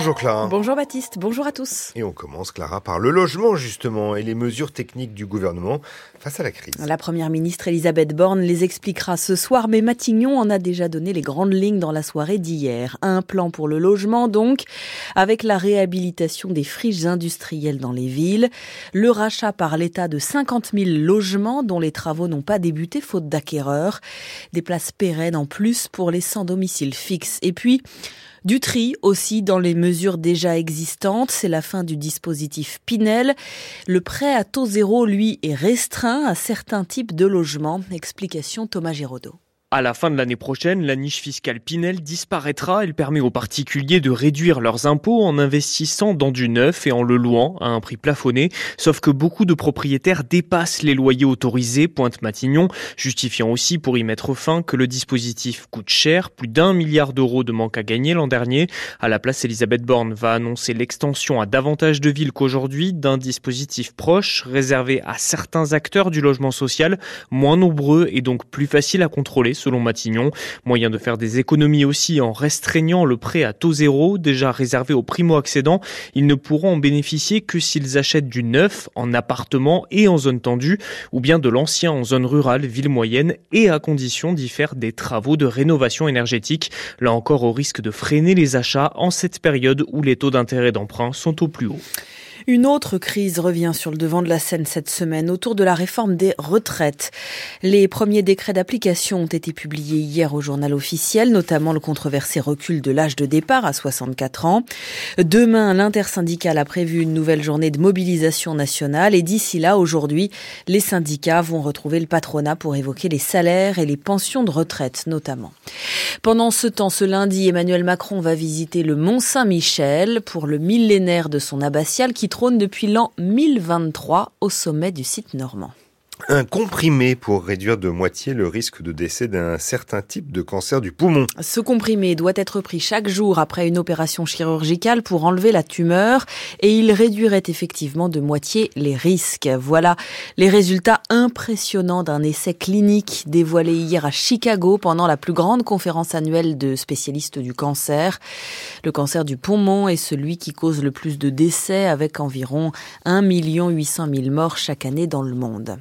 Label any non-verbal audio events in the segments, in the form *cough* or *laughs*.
Bonjour Clara. Bonjour Baptiste, bonjour à tous. Et on commence Clara par le logement justement et les mesures techniques du gouvernement face à la crise. La première ministre Elisabeth Borne les expliquera ce soir, mais Matignon en a déjà donné les grandes lignes dans la soirée d'hier. Un plan pour le logement donc, avec la réhabilitation des friches industrielles dans les villes, le rachat par l'État de 50 000 logements dont les travaux n'ont pas débuté faute d'acquéreurs, des places pérennes en plus pour les sans domicile fixe, et puis du tri aussi dans les mesures déjà existantes, c'est la fin du dispositif Pinel. Le prêt à taux zéro, lui, est restreint à certains types de logements. Explication Thomas Giraudot. À la fin de l'année prochaine, la niche fiscale Pinel disparaîtra. Elle permet aux particuliers de réduire leurs impôts en investissant dans du neuf et en le louant à un prix plafonné. Sauf que beaucoup de propriétaires dépassent les loyers autorisés, pointe Matignon, justifiant aussi pour y mettre fin que le dispositif coûte cher, plus d'un milliard d'euros de manque à gagner l'an dernier. À la place, Elisabeth Borne va annoncer l'extension à davantage de villes qu'aujourd'hui d'un dispositif proche, réservé à certains acteurs du logement social, moins nombreux et donc plus facile à contrôler selon Matignon. Moyen de faire des économies aussi en restreignant le prêt à taux zéro, déjà réservé aux primo-accédants. Ils ne pourront en bénéficier que s'ils achètent du neuf en appartement et en zone tendue, ou bien de l'ancien en zone rurale, ville moyenne, et à condition d'y faire des travaux de rénovation énergétique. Là encore, au risque de freiner les achats en cette période où les taux d'intérêt d'emprunt sont au plus haut. Une autre crise revient sur le devant de la scène cette semaine autour de la réforme des retraites. Les premiers décrets d'application ont été publiés hier au journal officiel, notamment le controversé recul de l'âge de départ à 64 ans. Demain, l'intersyndicale a prévu une nouvelle journée de mobilisation nationale et d'ici là, aujourd'hui, les syndicats vont retrouver le patronat pour évoquer les salaires et les pensions de retraite notamment. Pendant ce temps, ce lundi, Emmanuel Macron va visiter le Mont Saint-Michel pour le millénaire de son abbatiale qui trône depuis l'an 1023 au sommet du site normand un comprimé pour réduire de moitié le risque de décès d'un certain type de cancer du poumon. Ce comprimé doit être pris chaque jour après une opération chirurgicale pour enlever la tumeur et il réduirait effectivement de moitié les risques. Voilà les résultats impressionnants d'un essai clinique dévoilé hier à Chicago pendant la plus grande conférence annuelle de spécialistes du cancer. Le cancer du poumon est celui qui cause le plus de décès avec environ 1 800 000 morts chaque année dans le monde.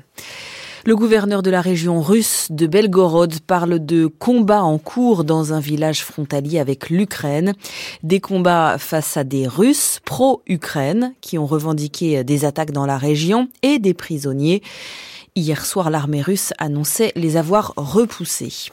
Le gouverneur de la région russe de Belgorod parle de combats en cours dans un village frontalier avec l'Ukraine. Des combats face à des Russes pro-Ukraine qui ont revendiqué des attaques dans la région et des prisonniers. Hier soir, l'armée russe annonçait les avoir repoussés.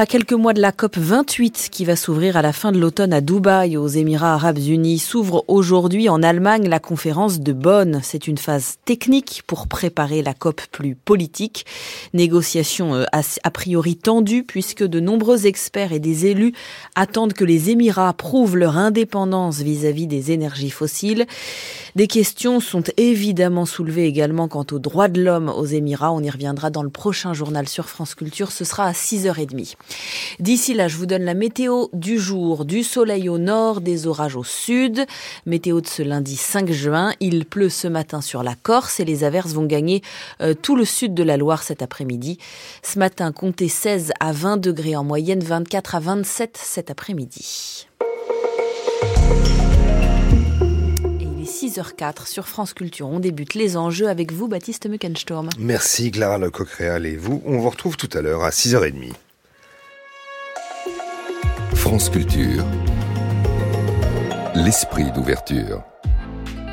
À quelques mois de la COP 28 qui va s'ouvrir à la fin de l'automne à Dubaï, aux Émirats arabes unis, s'ouvre aujourd'hui en Allemagne la conférence de Bonn. C'est une phase technique pour préparer la COP plus politique. Négociation euh, a priori tendue puisque de nombreux experts et des élus attendent que les Émirats prouvent leur indépendance vis-à-vis des énergies fossiles. Des questions sont évidemment soulevées également quant aux droits de l'homme aux Émirats. On y reviendra dans le prochain journal sur France Culture. Ce sera à 6h30. D'ici là, je vous donne la météo du jour. Du soleil au nord, des orages au sud. Météo de ce lundi 5 juin. Il pleut ce matin sur la Corse et les averses vont gagner euh, tout le sud de la Loire cet après-midi. Ce matin, comptez 16 à 20 degrés en moyenne, 24 à 27 cet après-midi. Il est 6h04 sur France Culture. On débute les enjeux avec vous, Baptiste Meckensturm. Merci Clara Lecoq-Réal et vous. On vous retrouve tout à l'heure à 6h30. France Culture, l'esprit d'ouverture.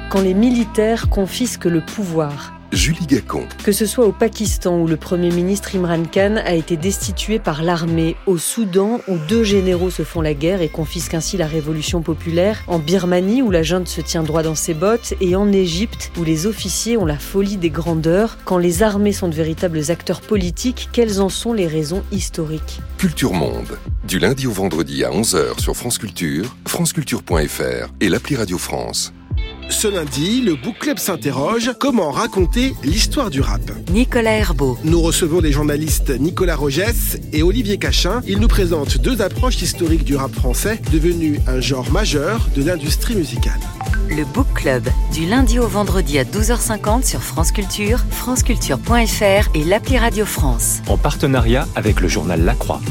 Quand les militaires confisquent le pouvoir, Julie Gacon. Que ce soit au Pakistan où le Premier ministre Imran Khan a été destitué par l'armée, au Soudan où deux généraux se font la guerre et confisquent ainsi la révolution populaire, en Birmanie où la junte se tient droit dans ses bottes et en Égypte où les officiers ont la folie des grandeurs, quand les armées sont de véritables acteurs politiques, quelles en sont les raisons historiques? Culture Monde, du lundi au vendredi à 11h sur France Culture, franceculture.fr et l'appli Radio France. Ce lundi, le Book Club s'interroge comment raconter l'histoire du rap? Nicolas Herbeau. Nous recevons les journalistes Nicolas Rogès et Olivier Cachin. Ils nous présentent deux approches historiques du rap français, devenu un genre majeur de l'industrie musicale. Le Book Club, du lundi au vendredi à 12h50 sur France Culture, franceculture.fr et l'appli Radio France. En partenariat avec le journal La Croix.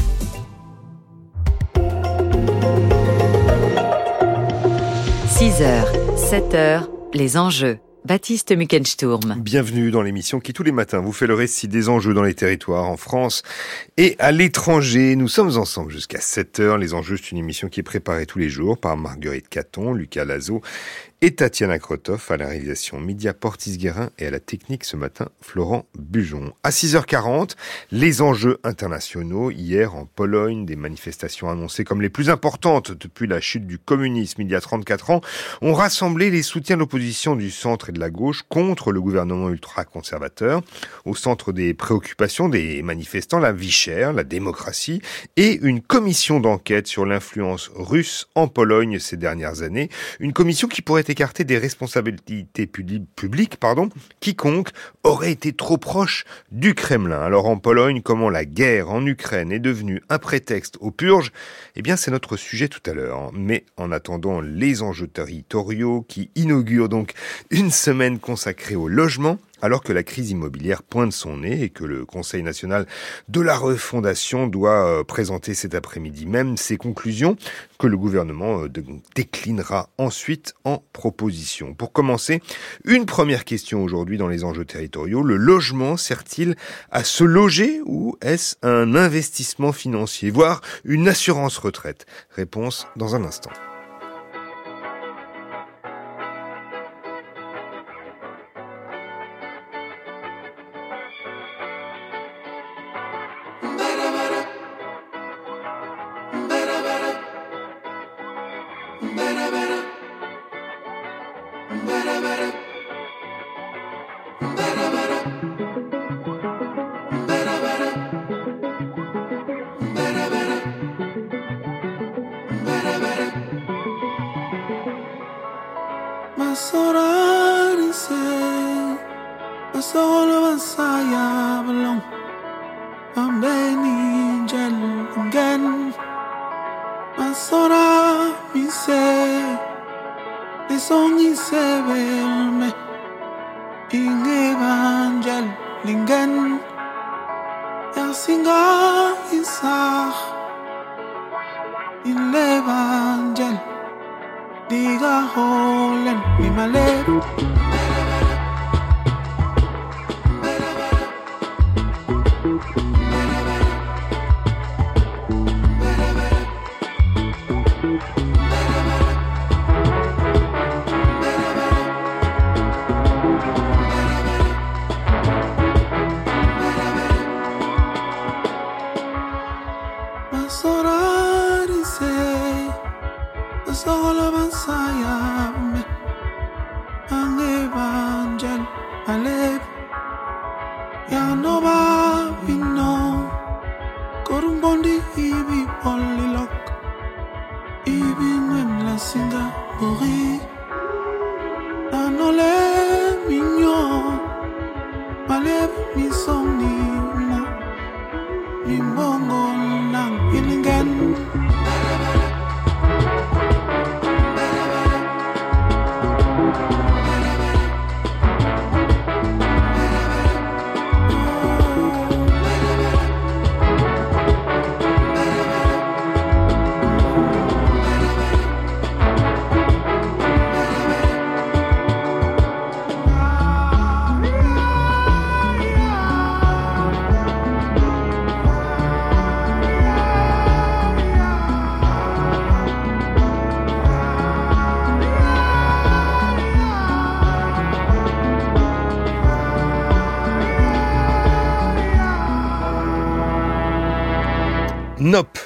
6h, 7h, les enjeux. Baptiste Muckensturm. Bienvenue dans l'émission qui tous les matins vous fait le récit des enjeux dans les territoires en France et à l'étranger. Nous sommes ensemble jusqu'à 7 heures. Les enjeux, c'est une émission qui est préparée tous les jours par Marguerite Caton, Lucas Lazo et Tatiana Krotov à la réalisation Média Portis-Guérin et à la technique ce matin Florent Bujon. À 6h40, les enjeux internationaux. Hier en Pologne, des manifestations annoncées comme les plus importantes depuis la chute du communisme il y a 34 ans ont rassemblé les soutiens de l'opposition du centre et de la gauche contre le gouvernement ultra-conservateur. Au centre des préoccupations des manifestants, la vie la démocratie et une commission d'enquête sur l'influence russe en Pologne ces dernières années. Une commission qui pourrait écarter des responsabilités publiques, pardon, quiconque aurait été trop proche du Kremlin. Alors en Pologne, comment la guerre en Ukraine est devenue un prétexte aux purges? Eh bien, c'est notre sujet tout à l'heure. Mais en attendant les enjeux territoriaux qui inaugurent donc une semaine consacrée au logement, alors que la crise immobilière pointe son nez et que le Conseil national de la refondation doit euh, présenter cet après-midi même ses conclusions que le gouvernement euh, déclinera ensuite en proposition. Pour commencer, une première question aujourd'hui dans les enjeux territoriaux. Le logement sert-il à se loger ou est-ce un investissement financier, voire une assurance retraite? Réponse dans un instant. so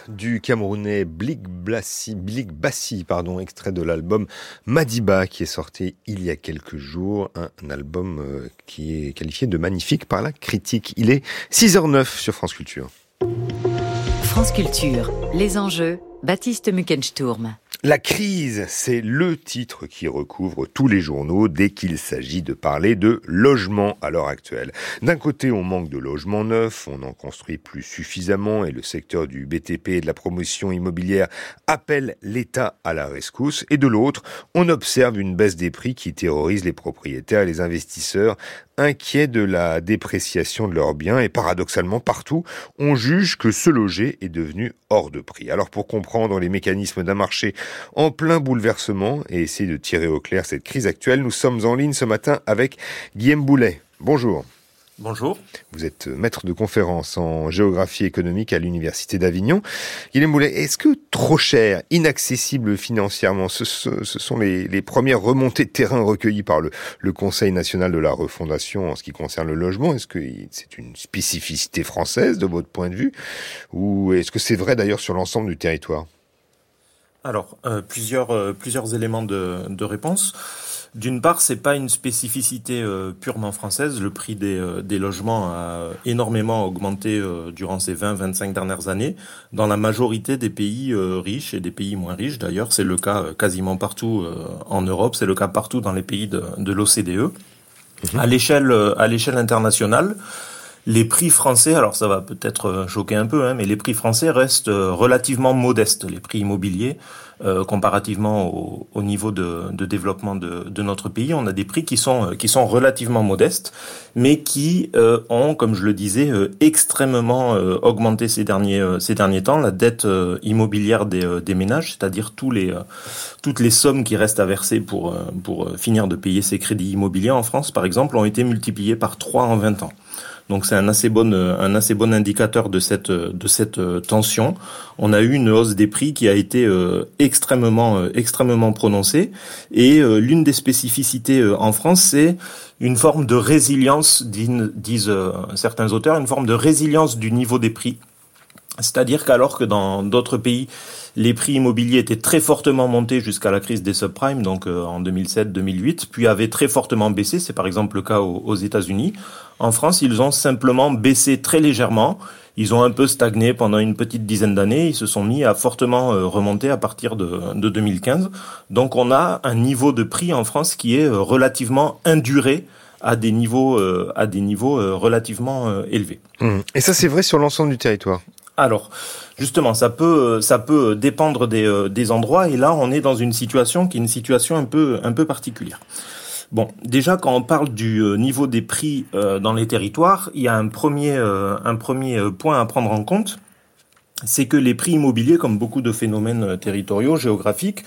du Camerounais Blik Blik Bassi, pardon, extrait de l'album Madiba qui est sorti il y a quelques jours, un album euh, qui est qualifié de magnifique par la critique. Il est 6h09 sur France Culture. France Culture, les enjeux, Baptiste Muckensturm. La crise, c'est le titre qui recouvre tous les journaux dès qu'il s'agit de parler de logement à l'heure actuelle. D'un côté, on manque de logements neufs, on n'en construit plus suffisamment et le secteur du BTP et de la promotion immobilière appelle l'État à la rescousse. Et de l'autre, on observe une baisse des prix qui terrorise les propriétaires et les investisseurs inquiets de la dépréciation de leurs biens et paradoxalement partout, on juge que se loger est devenu hors de prix. Alors pour comprendre les mécanismes d'un marché en plein bouleversement et essayer de tirer au clair cette crise actuelle. Nous sommes en ligne ce matin avec Guillaume Boulet. Bonjour. Bonjour. Vous êtes maître de conférence en géographie économique à l'Université d'Avignon. Guillaume Boulet, est-ce que trop cher, inaccessible financièrement, ce, sont les, premières remontées de terrain recueillies par le, le, Conseil national de la refondation en ce qui concerne le logement? Est-ce que c'est une spécificité française de votre point de vue? Ou est-ce que c'est vrai d'ailleurs sur l'ensemble du territoire? Alors, euh, plusieurs, euh, plusieurs éléments de, de réponse. D'une part, c'est pas une spécificité euh, purement française. Le prix des, euh, des, logements a énormément augmenté euh, durant ces 20-25 dernières années dans la majorité des pays riches et des pays moins riches. D'ailleurs, c'est le cas quasiment partout en Europe. C'est le cas partout dans les pays de, de l'OCDE. À l'échelle à l'échelle internationale, les prix français, alors ça va peut-être choquer un peu, hein, mais les prix français restent relativement modestes. Les prix immobiliers euh, comparativement au, au, niveau de, de développement de, de, notre pays. On a des prix qui sont, euh, qui sont relativement modestes, mais qui euh, ont, comme je le disais, extrêmement augmenté ces derniers, ces derniers temps. La dette immobilière des, des ménages, c'est-à-dire tous les, toutes les sommes qui restent à verser pour, pour finir de payer ces crédits immobiliers en France, par exemple, ont été multipliées par 3 en 20 ans. Donc c'est un assez bon un assez bon indicateur de cette de cette euh, tension. On a eu une hausse des prix qui a été euh, extrêmement euh, extrêmement prononcée et l'une des spécificités en France c'est une forme de résilience disent certains auteurs une forme de résilience du niveau des prix. C'est-à-dire qu'alors que dans d'autres pays, les prix immobiliers étaient très fortement montés jusqu'à la crise des subprimes, donc en 2007-2008, puis avaient très fortement baissé, c'est par exemple le cas aux États-Unis. En France, ils ont simplement baissé très légèrement. Ils ont un peu stagné pendant une petite dizaine d'années. Ils se sont mis à fortement euh, remonter à partir de, 2015. Donc on a un niveau de prix en France qui est euh, relativement induré à des niveaux, euh, à des niveaux relativement élevés. Mmh. Et ça, c'est vrai sur l'ensemble du territoire? Alors, justement, ça peut, ça peut dépendre des, des endroits, et là, on est dans une situation qui est une situation un peu, un peu particulière. Bon, déjà quand on parle du euh, niveau des prix euh, dans les territoires, il y a un premier, euh, un premier point à prendre en compte, c'est que les prix immobiliers, comme beaucoup de phénomènes territoriaux, géographiques,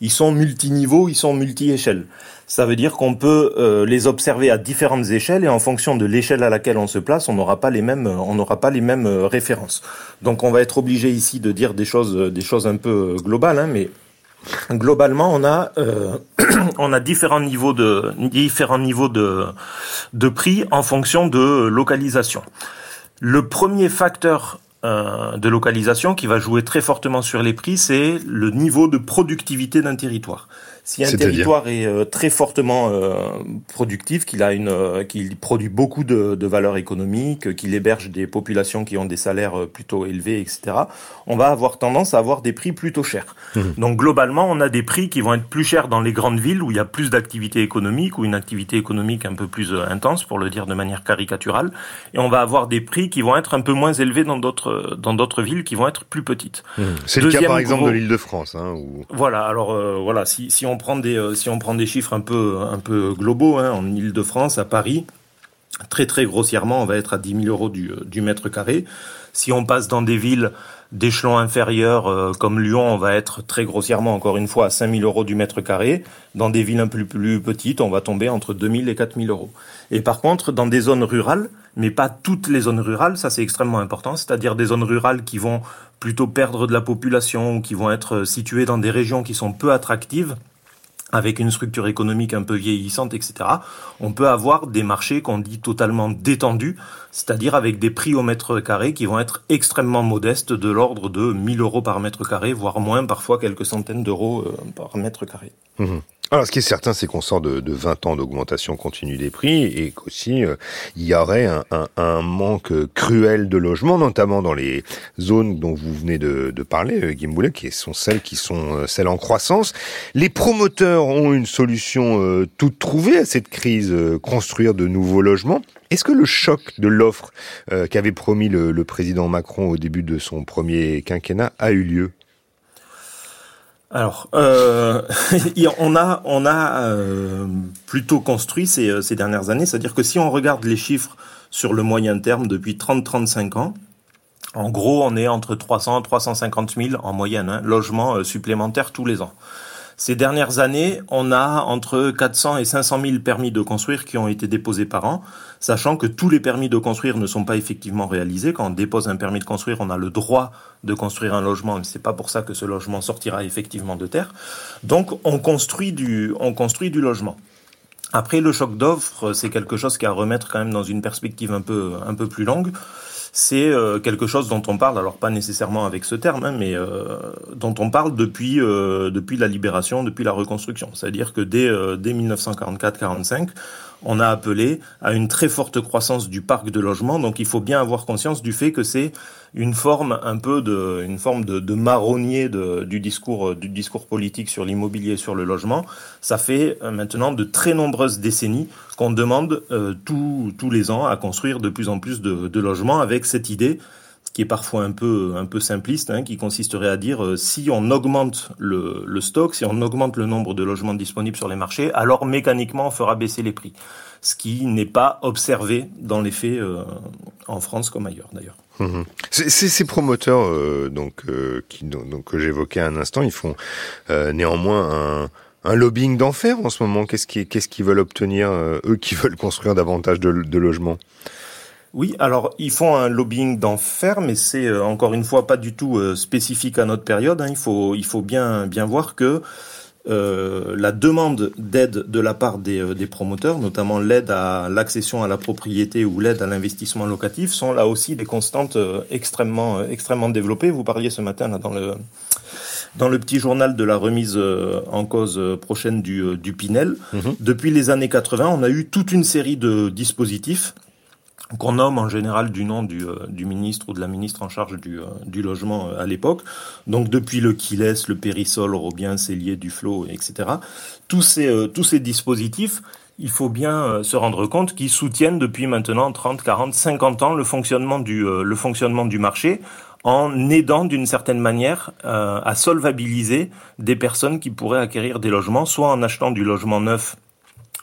ils sont multiniveaux, ils sont multi-échelles. Ça veut dire qu'on peut les observer à différentes échelles et en fonction de l'échelle à laquelle on se place, on n'aura pas les mêmes, on n'aura pas les mêmes références. Donc on va être obligé ici de dire des choses, des choses un peu globales, hein, mais globalement, on a euh, *clears throat* on a différents niveaux de différents niveaux de de prix en fonction de localisation. Le premier facteur euh, de localisation qui va jouer très fortement sur les prix, c'est le niveau de productivité d'un territoire. Si un territoire est euh, très fortement euh, productif, qu'il a une, euh, qu'il produit beaucoup de, de valeur économique, qu'il héberge des populations qui ont des salaires plutôt élevés, etc., on va avoir tendance à avoir des prix plutôt chers. Mmh. Donc globalement, on a des prix qui vont être plus chers dans les grandes villes où il y a plus d'activité économique ou une activité économique un peu plus intense, pour le dire de manière caricaturale, et on va avoir des prix qui vont être un peu moins élevés dans d'autres dans d'autres villes qui vont être plus petites. Mmh. C'est le cas par exemple de l'Île-de-France. Hein, Voilà. Alors voilà, si si on euh, si on prend des chiffres un peu, un peu globaux, hein, en Ile-de-France, à Paris, très très grossièrement, on va être à 10 000 euros du, euh, du mètre carré. Si on passe dans des villes d'échelon inférieur euh, comme Lyon, on va être très grossièrement, encore une fois, à 5 000 euros du mètre carré. Dans des villes un peu plus petites, on va tomber entre 2 000 et 4 000 euros. Et par contre, dans des zones rurales, mais pas toutes les zones rurales, ça c'est extrêmement important, c'est-à-dire des zones rurales qui vont plutôt perdre de la population ou qui vont être situées dans des régions qui sont peu attractives, avec une structure économique un peu vieillissante, etc., on peut avoir des marchés qu'on dit totalement détendus, c'est-à-dire avec des prix au mètre carré qui vont être extrêmement modestes, de l'ordre de 1000 euros par mètre carré, voire moins, parfois quelques centaines d'euros euh, par mètre carré. Mmh. Alors, ce qui est certain, c'est qu'on sort de, de, 20 ans d'augmentation continue des prix et qu'aussi euh, il y aurait un, un, un, manque cruel de logements, notamment dans les zones dont vous venez de, de parler, euh, Gimboulet, qui sont celles qui sont euh, celles en croissance. Les promoteurs ont une solution euh, toute trouvée à cette crise, construire de nouveaux logements. Est-ce que le choc de l'offre qu'avait promis le, le président Macron au début de son premier quinquennat a eu lieu? Alors, euh, *laughs* on a, on a euh, plutôt construit ces, euh, ces dernières années, c'est-à-dire que si on regarde les chiffres sur le moyen terme depuis 30-35 ans, En gros, on est entre 300 et 350 000 en moyenne hein, logements supplémentaires tous les ans. Ces dernières années, on a entre 400 et 500 000 permis de construire qui ont été déposés par an, sachant que tous les permis de construire ne sont pas effectivement réalisés. Quand on dépose un permis de construire, on a le droit de construire un logement, mais c'est pas pour ça que ce logement sortira effectivement de terre. Donc, on construit du, on construit du logement. Après, le choc d'offres, c'est quelque chose qui a à remettre quand même dans une perspective un peu, un peu plus longue c'est euh, quelque chose dont on parle, alors pas nécessairement avec ce terme, hein, mais euh, dont on parle depuis euh, depuis la libération, depuis la reconstruction. C'est-à-dire que dès dès 1944-45, on a appelé à une très forte croissance du parc de logement. Donc il faut bien avoir conscience du fait que c'est une forme un peu de une forme de, marronnier du discours du discours politique sur l'immobilier sur le logement. Ça fait euh, maintenant de très nombreuses décennies qu'on demande euh, tous les ans à construire de plus en plus de logements avec cette idée qui est parfois un peu un peu simpliste, hein, qui consisterait à dire euh, si on augmente le, le, stock, si on augmente le nombre de logements disponibles sur les marchés, alors mécaniquement on fera baisser les prix, ce qui n'est pas observé dans les faits euh, en France comme ailleurs d'ailleurs. Mmh. Ces promoteurs euh, donc que j'évoquais un instant, ils font néanmoins un lobbying d'enfer en ce moment. Qu'est-ce qu'ils qu'est-ce qu'ils veulent obtenir eux qui *laughs* veulent construire davantage de logements? Oui, alors ils font un lobbying d'enfer, mais c'est euh, encore une fois pas du tout euh, spécifique à notre période. Hein. Il faut il faut bien bien voir que euh, la demande d'aide de la part des, des promoteurs, notamment l'aide à l'accession à la propriété ou l'aide à l'investissement locatif, sont là aussi des constantes extrêmement extrêmement développées. Vous parliez ce matin là, dans le dans le petit journal de la remise en cause prochaine du, du Pinel. Mm-hmm. Depuis les années 80, on a eu toute une série de dispositifs qu'on nomme en général du nom du, euh, du, ministre ou de la ministre en charge du, euh, du logement euh, à l'époque. Donc depuis le Kiles, le Périsol, Robien, Cellier, Duflo, etc. Tous ces, tous ces dispositifs, il faut bien se rendre compte qu'ils soutiennent depuis maintenant 30, 40, 50 ans le fonctionnement du, le fonctionnement du marché en aidant d'une certaine manière à solvabiliser des personnes qui pourraient acquérir des logements, soit en achetant du logement neuf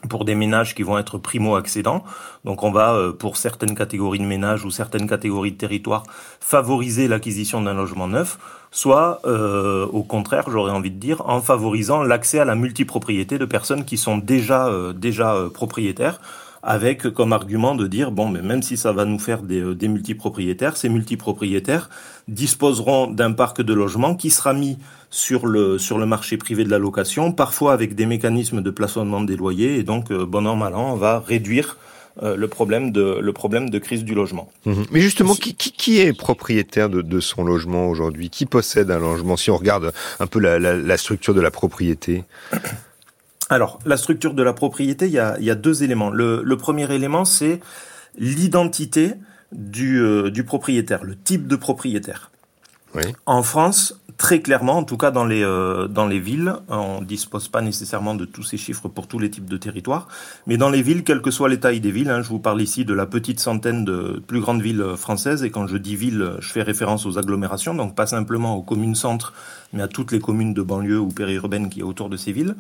pour des ménages qui vont être primo-accédants. Donc on va, euh, pour certaines catégories de ménages ou certaines catégories de territoires, favoriser l'acquisition d'un logement neuf, soit euh, au contraire, j'aurais envie de dire, en favorisant l'accès à la multipropriété de personnes qui sont déjà, euh, déjà propriétaires avec comme argument de dire bon mais même si ça va nous faire des, des multipropriétaires, ces multipropriétaires disposeront d'un parc de logements qui sera mis sur le, sur le marché privé de la location, parfois avec des mécanismes de plafonnement des loyers, et donc, euh, bon an, mal an, on va réduire euh, le problème de le problème de crise du logement. Mhm. Mais justement, qui, qui, qui, est propriétaire de, de son logement aujourd'hui? Qui possède un logement? Si on regarde un peu la, la, la structure de la propriété. Alors, la structure de la propriété, il y a, il y a deux éléments. Le, le premier élément, c'est l'identité du, euh, du propriétaire, le type de propriétaire. Oui. En France, très clairement, en tout cas dans les euh, dans les villes, on dispose pas nécessairement de tous ces chiffres pour tous les types de territoires, mais dans les villes, quelle que soit les tailles des villes, hein, je vous parle ici de la petite centaine de plus grandes villes françaises, et quand je dis villes, je fais référence aux agglomérations, donc pas simplement aux communes centres, mais à toutes les communes de banlieue ou périurbaines qui a autour de ces villes.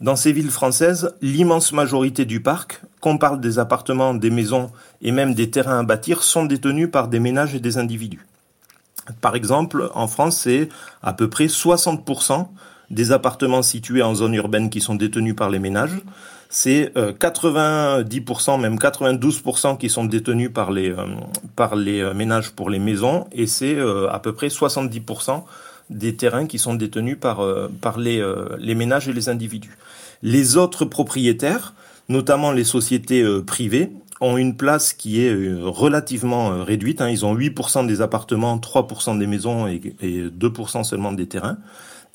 Dans ces villes françaises, l'immense majorité du parc, qu'on parle des appartements, des maisons et même des terrains à bâtir, sont détenus par des ménages et des individus. Par exemple, en France, c'est à peu près 60% des appartements situés en zone urbaine qui sont détenus par les ménages. C'est 90%, euh, même 92% qui sont détenus par les, euh, par les euh, ménages pour les maisons. Et c'est à peu près 70% des terrains qui sont détenus par, par les, les ménages et les individus. Les autres propriétaires, notamment les sociétés privées, ont une place qui est euh, relativement euh, réduite. Hein. Ils ont 8% des appartements, 3% des maisons et, 2% seulement des terrains.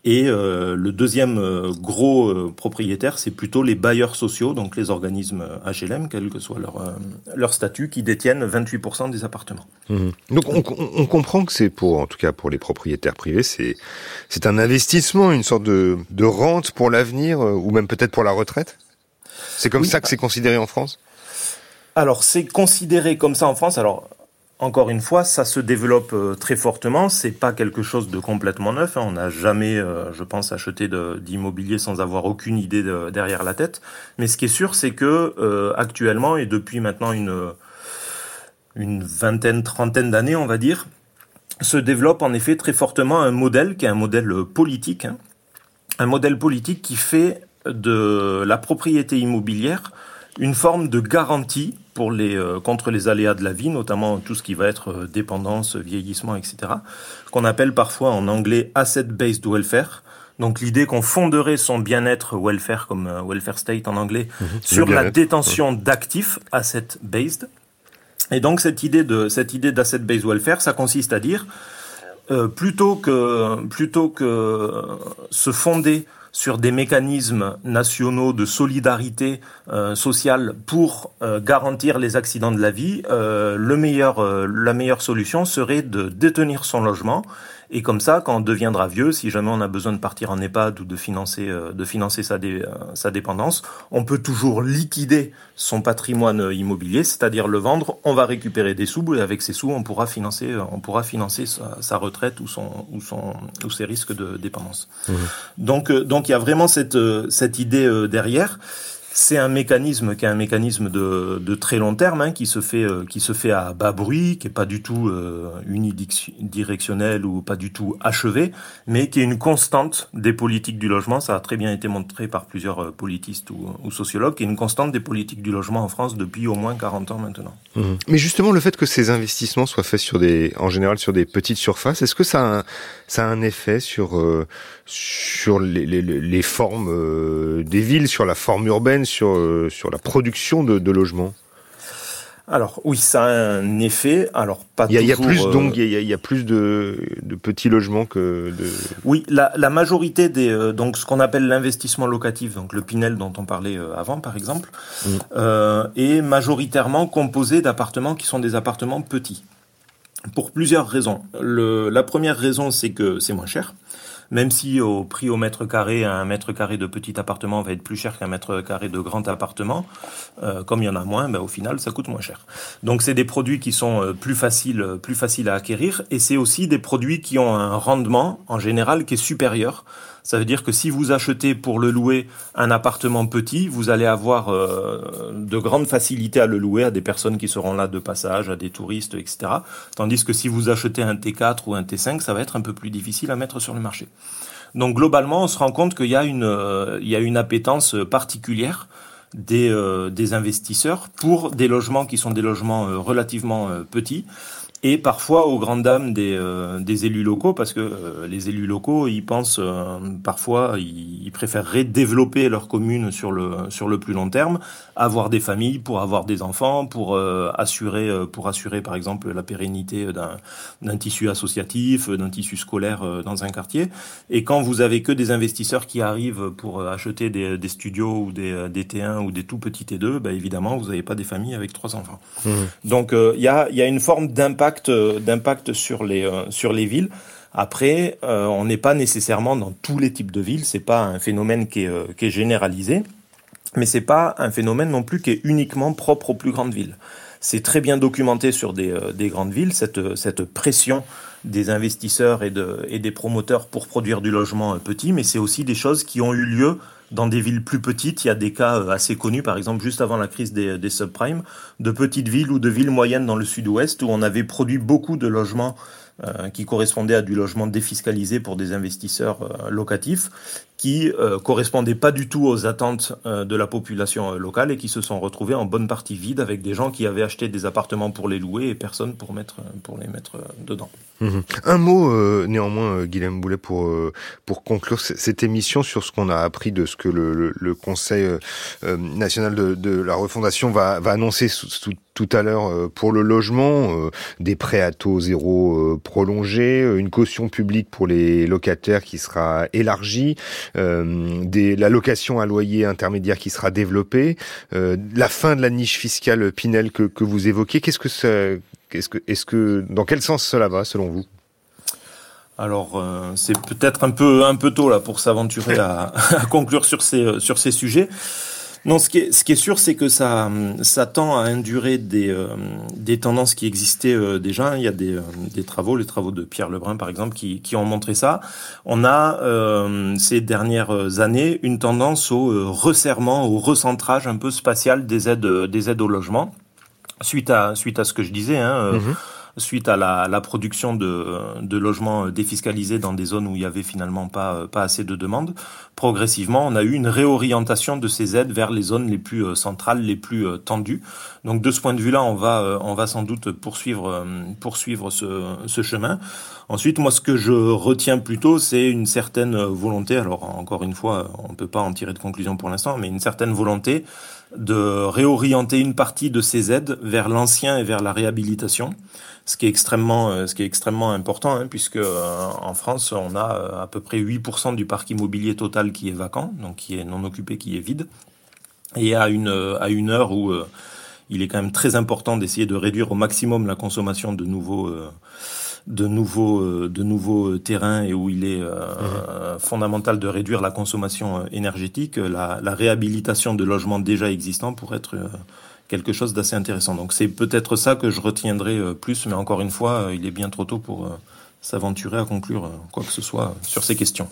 Et euh, le deuxième gros propriétaire, c'est plutôt les bailleurs sociaux, donc les organismes HLM, quel que soit leur, leur statut, qui détiennent 28% des appartements. Mmh. Donc on, on, comprend que c'est pour, en tout cas pour les propriétaires privés, c'est c'est un investissement, une sorte de, de rente pour l'avenir, ou même peut-être pour la retraite? C'est comme oui. ça que c'est considéré en France? Alors, c'est considéré comme ça en France. Alors, encore une fois, ça se développe euh, très fortement. C'est pas quelque chose de complètement neuf. Hein. On n'a jamais, euh, je pense, acheté d'immobilier sans avoir aucune idée de, derrière la tête. Mais ce qui est sûr, c'est que euh, actuellement et depuis maintenant une une vingtaine, trentaine d'années, on va dire, se développe en effet très fortement un modèle qui est un modèle politique, hein. un modèle politique qui fait de la propriété immobilière une forme de garantie pour les, euh, contre les aléas de la vie, notamment tout ce qui va être euh, dépendance, vieillissement, etc., qu'on appelle parfois en anglais asset-based welfare. Donc l'idée qu'on fonderait son bien-être welfare, comme euh, welfare state en anglais, mhm. sur la détention d'actifs asset-based. Et donc cette idée de cette idée d'asset-based welfare, ça consiste à dire plutôt que plutôt que se fonder sur des mécanismes nationaux de solidarité euh, sociale pour euh, garantir les accidents de la vie, euh, le meilleur, la meilleure solution serait de détenir son logement et comme ça, quand on deviendra vieux, si jamais on a besoin de partir en EHPAD ou de financer, euh, de financer sa, dé, euh, sa dépendance, on peut toujours liquider son patrimoine immobilier, c'est-à-dire le vendre. On va récupérer des sous et avec ces sous, on pourra financer, euh, on pourra financer sa, sa retraite ou son, ou son, ou ses risques de dépendance. Mmh. Donc, donc il y a vraiment cette, cette idée derrière. C'est un mécanisme qui est un mécanisme de, de très long terme, hein, qui se fait euh, qui se fait à bas bruit, qui est pas du tout euh, unidirectionnel ou pas du tout achevé, mais qui est une constante des politiques du logement. Ça a très bien été montré par plusieurs euh, politistes ou, ou sociologues, qui est une constante des politiques du logement en France depuis au moins 40 ans maintenant. Mmh. Mais justement, le fait que ces investissements soient faits sur des, en général sur des petites surfaces, est-ce que ça a un, ça a un effet sur euh, sur les, les, les formes euh, des villes, sur la forme urbaine, sur euh, sur la production de, de logements alors oui, ça a un effet. Alors pas il y a, il y a plus donc il y a, il y a plus de, de, petits logements que de. Oui, la, la majorité des donc ce qu'on appelle l'investissement locatif, donc le Pinel dont on parlait avant par exemple, mmh. euh, est majoritairement composé d'appartements qui sont des appartements petits pour plusieurs raisons. Le, la première raison, c'est que c'est moins cher. Même si au prix au mètre carré, un mètre carré de petit appartement va être plus cher qu'un mètre carré de grand appartement, euh, comme il y en a moins, ben, au final, ça coûte moins cher. Donc c'est des produits qui sont euh, plus faciles, plus faciles à acquérir, et c'est aussi des produits qui ont un rendement en général qui est supérieur ça veut dire que si vous achetez pour le louer un appartement petit, vous allez avoir euh, de grandes facilités à le louer à des personnes qui seront là de passage, à des touristes, etc. Tandis que si vous achetez un T4 ou un T5, ça va être un peu plus difficile à mettre sur le marché. Donc globalement, on se rend compte qu'il y a une, euh, y a une appétence particulière des, euh, des investisseurs pour des logements qui sont des logements relativement petits et parfois aux grandes dames des, euh, des élus locaux, parce que euh, les élus locaux, ils pensent euh, parfois, ils, préféreraient développer leur commune sur le sur le plus long terme, avoir des familles pour avoir des enfants, pour assurer pour assurer par exemple la pérennité d'un d'un tissu associatif, d'un tissu scolaire dans un quartier. Et quand vous avez que des investisseurs qui arrivent pour acheter des, des studios ou des, des T1 ou des tout petits T2, bah évidemment vous n'avez pas des familles avec trois enfants. Mmh. Donc il y a il y a une forme d'impact d'impact sur les euh, sur les villes. Après, euh, on n'est pas nécessairement dans tous les types de villes. C'est pas un phénomène qui est, euh, qui est généralisé, mais c'est pas un phénomène non plus qui est uniquement propre aux plus grandes villes. C'est très bien documenté sur des, des grandes villes cette cette pression des investisseurs et, de, et des promoteurs pour produire du logement petit, mais c'est aussi des choses qui ont eu lieu dans des villes plus petites, il y a des cas euh, assez connus, par exemple juste avant la crise des, subprimes, de petites villes ou de villes moyennes dans le sud-ouest où on avait produit beaucoup de logements euh, qui correspondaient à du logement défiscalisé pour des investisseurs euh, locatifs qui euh, correspondaient pas du tout aux attentes de la population locale et qui se sont retrouvés en bonne partie vides avec des gens qui avaient acheté des appartements pour les louer et personne pour pour les mettre dedans. Mmh. Un mot néanmoins, Guillaume Boulet, pour pour conclure cette émission sur ce qu'on a appris de ce que le, Conseil national de, la refondation va, annoncer tout à l'heure pour le logement, des prêts à taux zéro prolongés, une caution publique pour les locataires qui sera élargie, euh, des, la location à loyer intermédiaire qui sera développée, euh, la fin de la niche fiscale Pinel que, que vous évoquez. Qu'est-ce que ça, est-ce que, dans quel sens cela va selon vous? Alors euh, c'est peut-être un peu un peu tôt là pour s'aventurer à, *laughs* conclure sur ces sur ces sujets. Non, ce qui est, ce qui est sûr, c'est que ça, ça tend à indurer des, euh, des tendances qui existaient euh, déjà. Il y a des, euh, des, travaux, les travaux de Pierre Lebrun, par exemple, qui, qui ont montré ça. On a, ces dernières années, une tendance au resserrement, au recentrage un peu spatial des aides, des aides au logement. Suite à, suite à ce que je disais, hein, mmh suite à la, la production de, de, logements défiscalisés dans des zones où il y avait finalement pas, pas assez de demandes. Progressivement, on a eu une réorientation de ces aides vers les zones les plus euh, centrales, les plus euh, tendues. Donc de ce point de vue-là, on va, euh, on va sans doute poursuivre, poursuivre ce, ce chemin. Ensuite, moi, ce que je retiens plutôt, c'est une certaine volonté. Alors, encore une fois, on ne peut pas en tirer de conclusion pour l'instant, mais une certaine volonté de réorienter une partie de ces aides vers l'ancien et vers la réhabilitation ce qui est extrêmement, euh, ce qui est extrêmement important, hein, puisque euh, en France, on a euh, à peu près 8% du parc immobilier total qui est vacant, donc qui est non occupé, qui est vide. Et à une, à une heure où il est quand même très important d'essayer de réduire au maximum la consommation de nouveaux de nouveaux de nouveaux terrains et où il est mmh. fondamental de réduire la consommation énergétique, la, la, réhabilitation de logements déjà existants pourrait être quelque chose d'assez intéressant. Donc c'est peut-être ça que je retiendrai euh, plus, mais encore une fois, euh, il est bien trop tôt pour euh, s'aventurer à conclure quoi que ce soit sur ces questions.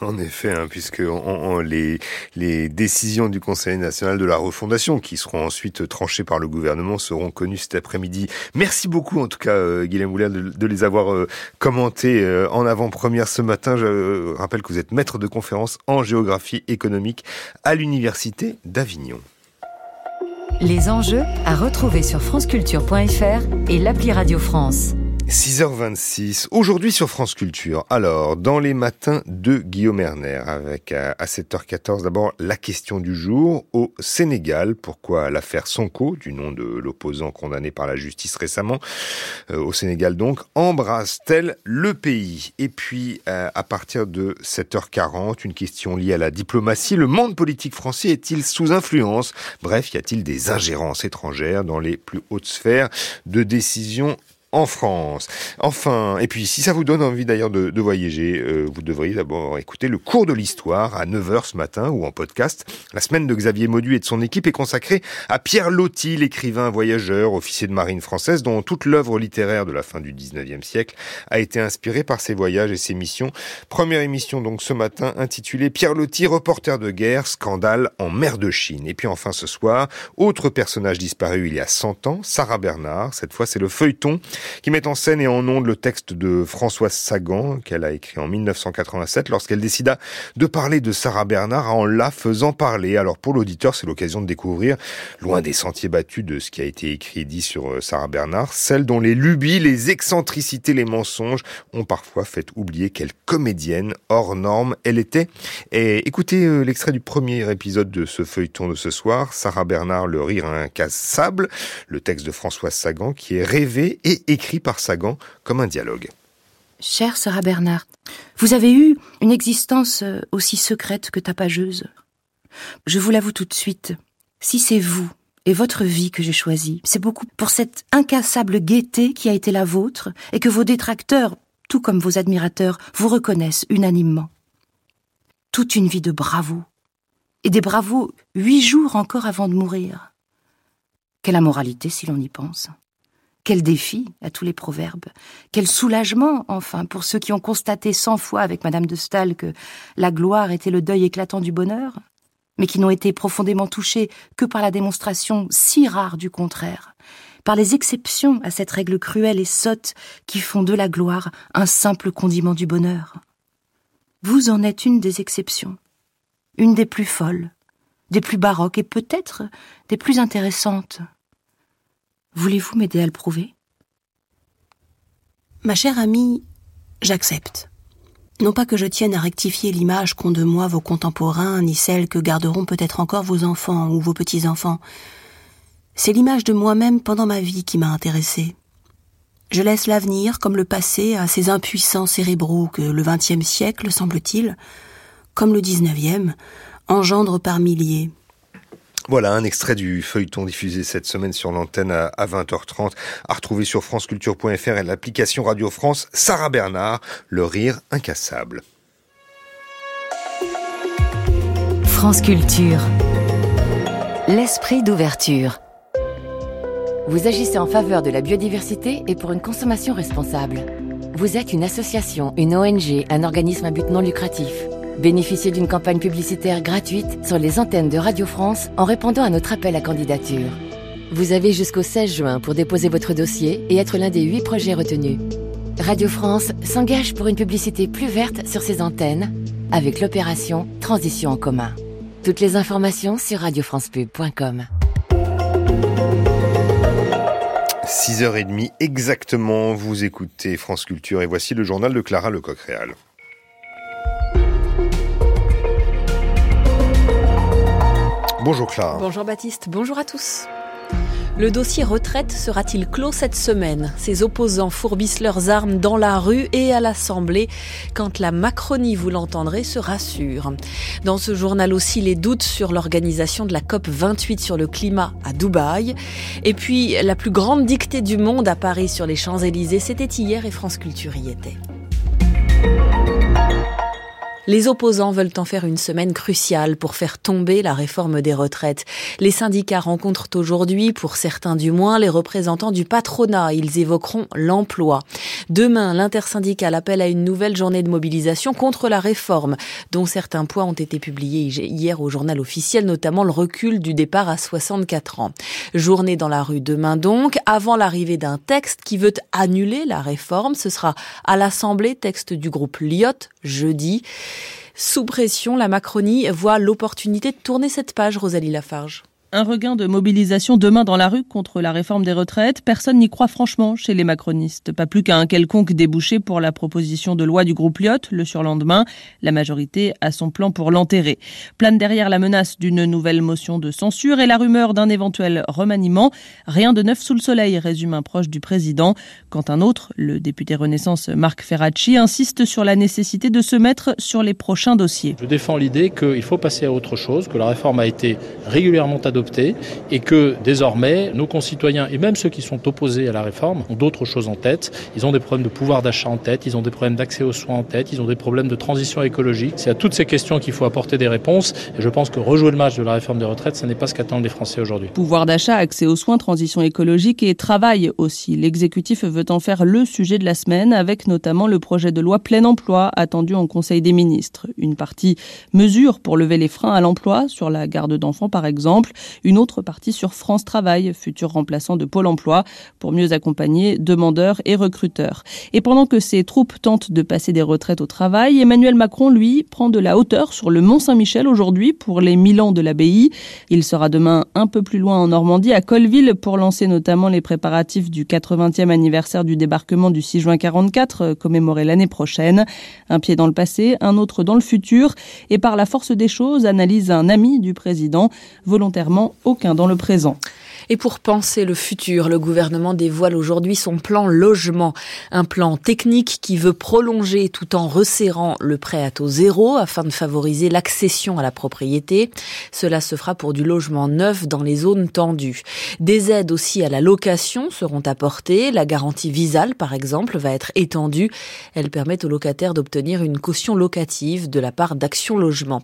En effet, hein, puisque les, les décisions du Conseil national de la refondation, qui seront ensuite tranchées par le gouvernement, seront connues cet après-midi. Merci beaucoup, en tout cas, euh, Guillaume Boulier, de, les avoir euh, commentées en avant-première ce matin. Je rappelle que vous êtes maître de conférence en géographie économique à l'Université d'Avignon. Les enjeux à retrouver sur franceculture.fr et l'appli Radio France. 6h26, aujourd'hui sur France Culture. Alors, dans les matins de Guillaume Erner, avec à 7h14 d'abord la question du jour au Sénégal. Pourquoi l'affaire Sonko, du nom de l'opposant condamné par la justice récemment, euh, au Sénégal donc, embrasse-t-elle le pays? Et puis, euh, à partir de 7h40, une question liée à la diplomatie. Le monde politique français est-il sous influence? Bref, y a-t-il des ingérences étrangères dans les plus hautes sphères de décision en France. Enfin, et puis si ça vous donne envie d'ailleurs de, voyager, euh, vous devriez d'abord écouter le cours de l'histoire à 9h ce matin ou en podcast. La semaine de Xavier Maudu et de son équipe est consacrée à Pierre Loti, l'écrivain voyageur, officier de marine française, dont toute l'œuvre littéraire de la fin du 19e siècle a été inspirée par ses voyages et ses missions. Première émission donc ce matin intitulée Pierre Loti, reporter de guerre, scandale en mer de Chine. Et puis enfin ce soir, autre personnage disparu il y a 100 ans, Sarah Bernard. Cette fois c'est le feuilleton qui met en scène et en ondes le texte de Françoise Sagan, qu'elle a écrit en 1987, lorsqu'elle décida de parler de Sarah Bernard en la faisant parler. Alors pour l'auditeur, c'est l'occasion de découvrir, loin des sentiers battus de ce qui a été écrit et dit sur euh, Sarah Bernard, celle dont les lubies, les excentricités, les mensonges ont parfois fait oublier quelle comédienne hors norme elle était. Et écoutez euh, l'extrait du premier épisode de ce feuilleton de ce soir, Sarah Bernard, le rire incassable, le texte de Françoise Sagan qui est rêvé et écrit par Sagan comme un dialogue. Chère Sarah Bernard, vous avez eu une existence euh, aussi secrète que tapageuse. Je vous l'avoue tout de suite, si c'est vous et votre vie que j'ai choisi, c'est beaucoup pour cette incassable gaieté qui a été la vôtre et que vos détracteurs, tout comme vos admirateurs, vous reconnaissent unanimement. Toute une vie de bravo. Et des bravos huit jours encore avant de mourir. Quelle amoralité si l'on y pense. Quel défi à tous les proverbes. Quel soulagement, enfin, pour ceux qui ont constaté cent fois avec Madame de Staël que la gloire était le deuil éclatant du bonheur, mais qui n'ont été profondément touchés que par la démonstration si rare du contraire, par les exceptions à cette règle cruelle et sotte qui font de la gloire un simple condiment du bonheur. Vous en êtes une des exceptions, une des plus folles, des plus baroques et peut-être des plus intéressantes. Voulez-vous m'aider à le prouver? Ma chère amie, j'accepte. Non pas que je tienne à rectifier l'image qu'ont de moi vos contemporains, ni celle que garderont peut-être encore vos enfants ou vos petits-enfants. C'est l'image de moi-même pendant ma vie qui m'a intéressée. Je laisse l'avenir comme le passé à ces impuissants cérébraux que le XXe siècle, semble-t-il, comme le XIXe, engendre par milliers. Voilà un extrait du feuilleton diffusé cette semaine sur l'antenne à 20h30, à retrouver sur franceculture.fr et l'application Radio France. Sarah Bernard, le rire incassable. France Culture. L'esprit d'ouverture. Vous agissez en faveur de la biodiversité et pour une consommation responsable. Vous êtes une association, une ONG, un organisme à but non lucratif. Bénéficiez d'une campagne publicitaire gratuite sur les antennes de Radio France en répondant à notre appel à candidature. Vous avez jusqu'au 16 juin pour déposer votre dossier et être l'un des 8 projets retenus. Radio France s'engage pour une publicité plus verte sur ses antennes avec l'opération Transition en commun. Toutes les informations sur radiofrancepub.com. 6h30 exactement, vous écoutez France Culture et voici le journal de Clara Lecoq-Réal. Bonjour Clara. Bonjour Baptiste, bonjour à tous. Le dossier retraite sera-t-il clos cette semaine? Ses opposants fourbissent leurs armes dans la rue et à l'Assemblée quand la Macronie, vous l'entendrez, se rassure. Dans ce journal aussi, les doutes sur l'organisation de la COP 28 sur le climat à Dubaï. Et puis, la plus grande dictée du monde à Paris sur les Champs-Élysées, c'était hier et France Culture y était. Les opposants veulent en faire une semaine cruciale pour faire tomber la réforme des retraites. Les syndicats rencontrent aujourd'hui, pour certains du moins, les représentants du patronat. Ils évoqueront l'emploi. Demain, l'intersyndicale appelle à une nouvelle journée de mobilisation contre la réforme, dont certains points ont été publiés hier au journal officiel, notamment le recul du départ à 64 ans. Journée dans la rue demain donc, avant l'arrivée d'un texte qui veut annuler la réforme. Ce sera à l'Assemblée, texte du groupe Lyot, jeudi. Sous pression, la Macronie voit l'opportunité de tourner cette page, Rosalie Lafarge un regain de mobilisation demain dans la rue contre la réforme des retraites. Personne n'y croit franchement chez les macronistes. Pas plus qu'à un quelconque débouché pour la proposition de loi du groupe Lyot le surlendemain. La majorité a son plan pour l'enterrer. Plane derrière la menace d'une nouvelle motion de censure et la rumeur d'un éventuel remaniement. Rien de neuf sous le soleil, résume un proche du président. Quand un autre, le député Renaissance Marc Ferracci, insiste sur la nécessité de se mettre sur les prochains dossiers. Je défends l'idée qu'il faut passer à autre chose, que la réforme a été régulièrement adoptée et que désormais nos concitoyens et même ceux qui sont opposés à la réforme ont d'autres choses en tête. Ils ont des problèmes de pouvoir d'achat en tête, ils ont des problèmes d'accès aux soins en tête, ils ont des problèmes de transition écologique. C'est à toutes ces questions qu'il faut apporter des réponses et je pense que rejouer le match de la réforme des retraites, ce n'est pas ce qu'attendent les Français aujourd'hui. Pouvoir d'achat, accès aux soins, transition écologique et travail aussi. L'exécutif veut en faire le sujet de la semaine avec notamment le projet de loi plein emploi attendu en Conseil des ministres. Une partie mesure pour lever les freins à l'emploi sur la garde d'enfants par exemple, une autre partie sur France Travail, futur remplaçant de Pôle emploi, pour mieux accompagner demandeurs et recruteurs. Et pendant que ces troupes tentent de passer des retraites au travail, Emmanuel Macron, lui, prend de la hauteur sur le Mont-Saint-Michel aujourd'hui pour les 1000 ans de l'abbaye. Il sera demain un peu plus loin en Normandie, à Colville, pour lancer notamment les préparatifs du 80e anniversaire du débarquement du 6 juin 44, euh, commémoré l'année prochaine. Un pied dans le passé, un autre dans le futur, et par la force des choses, analyse un ami du président, volontairement aucun dans le présent. Et pour penser le futur, le gouvernement dévoile aujourd'hui son plan logement, un plan technique qui veut prolonger tout en resserrant le prêt à taux zéro afin de favoriser l'accession à la propriété. Cela se fera pour du logement neuf dans les zones tendues. Des aides aussi à la location seront apportées. La garantie visale, par exemple, va être étendue. Elle permet aux locataires d'obtenir une caution locative de la part d'Action Logement.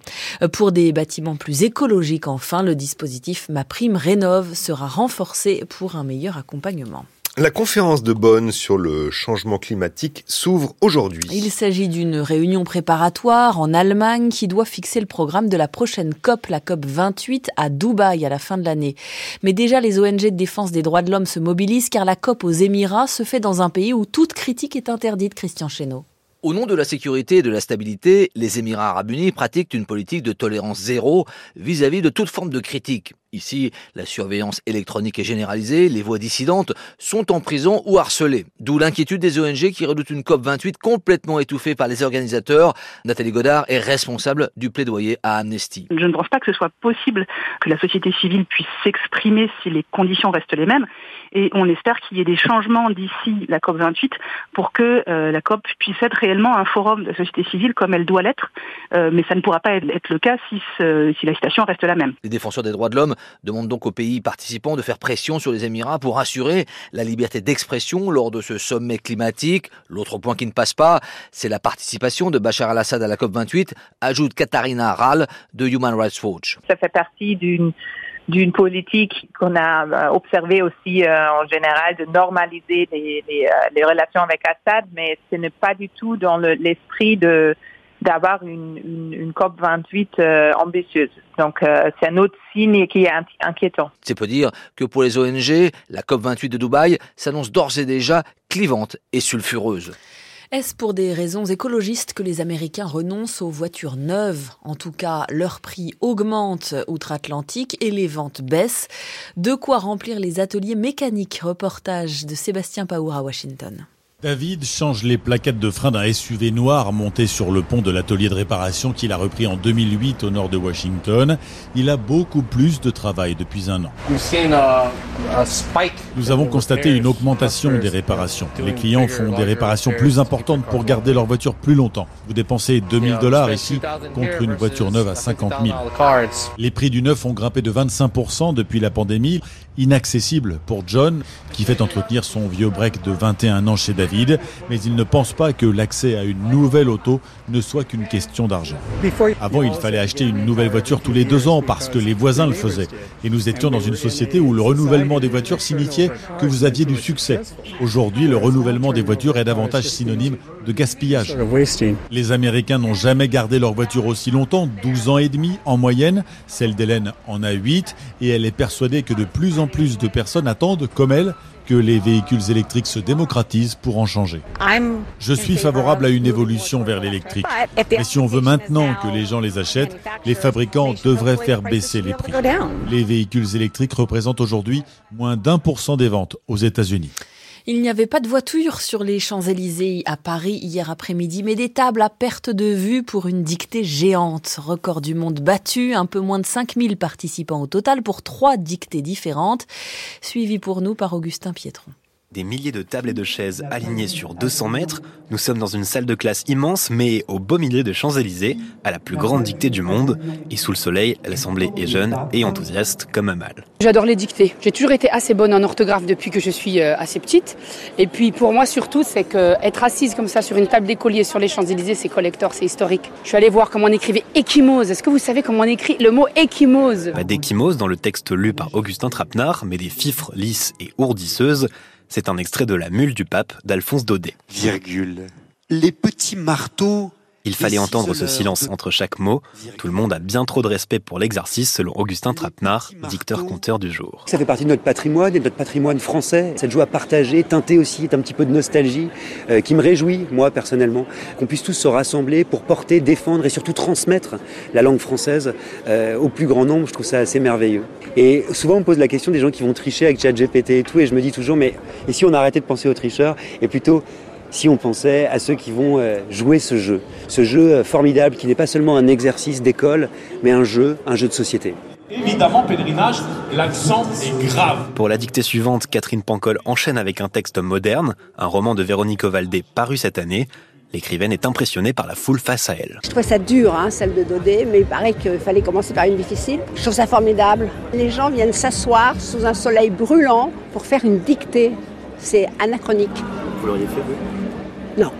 Pour des bâtiments plus écologiques, enfin, le dispositif Ma Prime Rénove sera renforcée pour un meilleur accompagnement. La conférence de Bonn sur le changement climatique s'ouvre aujourd'hui. Il s'agit d'une réunion préparatoire en Allemagne qui doit fixer le programme de la prochaine COP, la COP 28 à Dubaï à la fin de l'année. Mais déjà, les ONG de défense des droits de l'homme se mobilisent car la COP aux Émirats se fait dans un pays où toute critique est interdite, Christian Chesneau. Au nom de la sécurité et de la stabilité, les Émirats arabes unis pratiquent une politique de tolérance zéro vis-à-vis de toute forme de critique. Ici, la surveillance électronique est généralisée, les voix dissidentes sont en prison ou harcelées. D'où l'inquiétude des ONG qui redoutent une COP28 complètement étouffée par les organisateurs. Nathalie Godard est responsable du plaidoyer à Amnesty. Je ne pense pas que ce soit possible que la société civile puisse s'exprimer si les conditions restent les mêmes et on espère qu'il y ait des changements d'ici la COP 28 pour que euh, la COP puisse être réellement un forum de société civile comme elle doit l'être, euh, mais ça ne pourra pas être, le cas si, si la situation reste la même. Les défenseurs des droits de l'homme demandent donc aux pays participants de faire pression sur les Émirats pour assurer la liberté d'expression lors de ce sommet climatique. L'autre point qui ne passe pas, c'est la participation de Bachar al-Assad à la COP 28, ajoute Katharina Rall de Human Rights Watch. Ça fait partie d'une d'une politique qu'on a euh, observée aussi euh, en général de normaliser euh, les, relations avec Assad, mais ce n'est pas du tout dans l'esprit de d'avoir une, une, une, COP 28 euh, ambitieuse. Donc euh, c'est un autre signe qui est inquiétant. C'est peut dire que pour les ONG, la COP 28 de Dubaï s'annonce d'ores et déjà clivante et sulfureuse. Est-ce pour des raisons écologistes que les Américains renoncent aux voitures neuves? En tout cas, leur prix augmente outre-Atlantique et les ventes baissent. De quoi remplir les ateliers mécaniques Reportage de Sébastien Paour à Washington. David change les plaquettes de frein d'un SUV noir monté sur le pont de l'atelier de réparation qu'il a repris en 2008 au nord de Washington. Il a beaucoup plus de travail depuis un an. Nous avons constaté une augmentation des réparations. Les clients font des réparations plus importantes pour garder leur voiture plus longtemps. Vous dépensez 2000 dollars ici contre une voiture neuve à 50 000. Les prix du neuf ont grimpé de 25% depuis la pandémie. Inaccessible pour John, qui fait entretenir son vieux break de 21 ans chez David, mais il ne pense pas que l'accès à une nouvelle auto ne soit qu'une question d'argent. Avant, il fallait acheter une nouvelle voiture tous les deux ans parce que les voisins le faisaient. Et nous étions dans une société où le renouvellement des voitures signifiait que vous aviez du succès. Aujourd'hui, le renouvellement des voitures est davantage synonyme de gaspillage. Les Américains n'ont jamais gardé leur voiture aussi longtemps, 12 ans et demi en moyenne. Celle d'Hélène en a 8 et elle est persuadée que de plus en plus de personnes attendent, comme elle, que les véhicules électriques se démocratisent pour en changer. Je suis favorable à une évolution vers l'électrique. Mais si on veut maintenant que les gens les achètent, les fabricants devraient faire baisser les prix. Les véhicules électriques représentent aujourd'hui moins d'un pour cent des ventes aux États-Unis. Il n'y avait pas de voiture sur les Champs-Élysées à Paris hier après-midi, mais des tables à perte de vue pour une dictée géante. Record du monde battu, un peu moins de 5000 participants au total pour trois dictées différentes, suivi pour nous par Augustin Pietron. Des milliers de tables et de chaises alignées sur 200 mètres. Nous sommes dans une salle de classe immense, mais au beau milieu de Champs-Élysées, à la plus grande dictée du monde. Et sous le soleil, l'Assemblée est jeune et enthousiaste comme un mâle. J'adore les dictées. J'ai toujours été assez bonne en orthographe depuis que je suis euh, assez petite. Et puis pour moi surtout, c'est que être assise comme ça sur une table d'écolier sur les Champs-Élysées, c'est collector, c'est historique. Je suis allée voir comment on écrivait échymose. Est-ce que vous savez comment on écrit le mot échymose Pas d'échymose dans le texte lu par Augustin Trapenard, mais des fifres lisses et ourdisseuses. C'est un extrait de La Mule du Pape d'Alphonse Daudet. Virgule. Les petits marteaux il fallait entendre ce silence entre chaque mot. Tout le monde a bien trop de respect pour l'exercice, selon Augustin Trapenard, dicteur-conteur du jour. Ça fait partie de notre patrimoine et de notre patrimoine français. Cette joie partagée, teintée aussi d'un petit peu de nostalgie, euh, qui me réjouit, moi personnellement, qu'on puisse tous se rassembler pour porter, défendre et surtout transmettre la langue française euh, au plus grand nombre. Je trouve ça assez merveilleux. Et souvent on me pose la question des gens qui vont tricher avec ChatGPT et tout, et je me dis toujours, mais et si on arrêtait de penser aux tricheurs et plutôt si on pensait à ceux qui vont euh, jouer ce jeu. Ce jeu euh, formidable qui n'est pas seulement un exercice d'école, mais un jeu, un jeu de société. Évidemment, pèlerinage, l'accent est grave. Pour la dictée suivante, Catherine Pancol enchaîne avec un texte moderne, un roman de Véronique Ovaldé paru cette année. L'écrivaine est impressionnée par la foule face à elle. Je trouve ça dur, hein, celle de Dodé, mais il paraît qu'il fallait commencer par une difficile. Je trouve ça formidable. Les gens viennent s'asseoir sous un soleil brûlant pour faire une dictée. C'est anachronique. Vous l'auriez fait, vous non.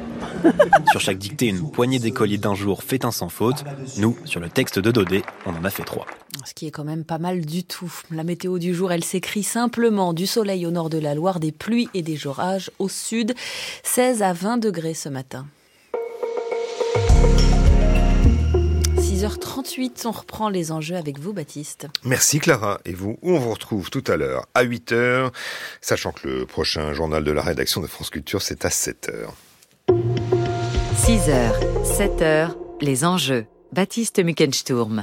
*laughs* sur chaque dictée, une poignée d'écoliers d'un jour fait un sans faute. Nous, sur le texte de Dodé, on en a fait trois. Ce qui est quand même pas mal du tout. La météo du jour, elle s'écrit simplement du soleil au nord de la Loire, des pluies et des orages au sud. 16 à 20 degrés ce matin. 6h38, on reprend les enjeux avec vous, Baptiste. Merci Clara. Et vous, on vous retrouve tout à l'heure à 8h, sachant que le prochain journal de la rédaction de France Culture, c'est à 7h. 6h, 7h, les enjeux. Baptiste.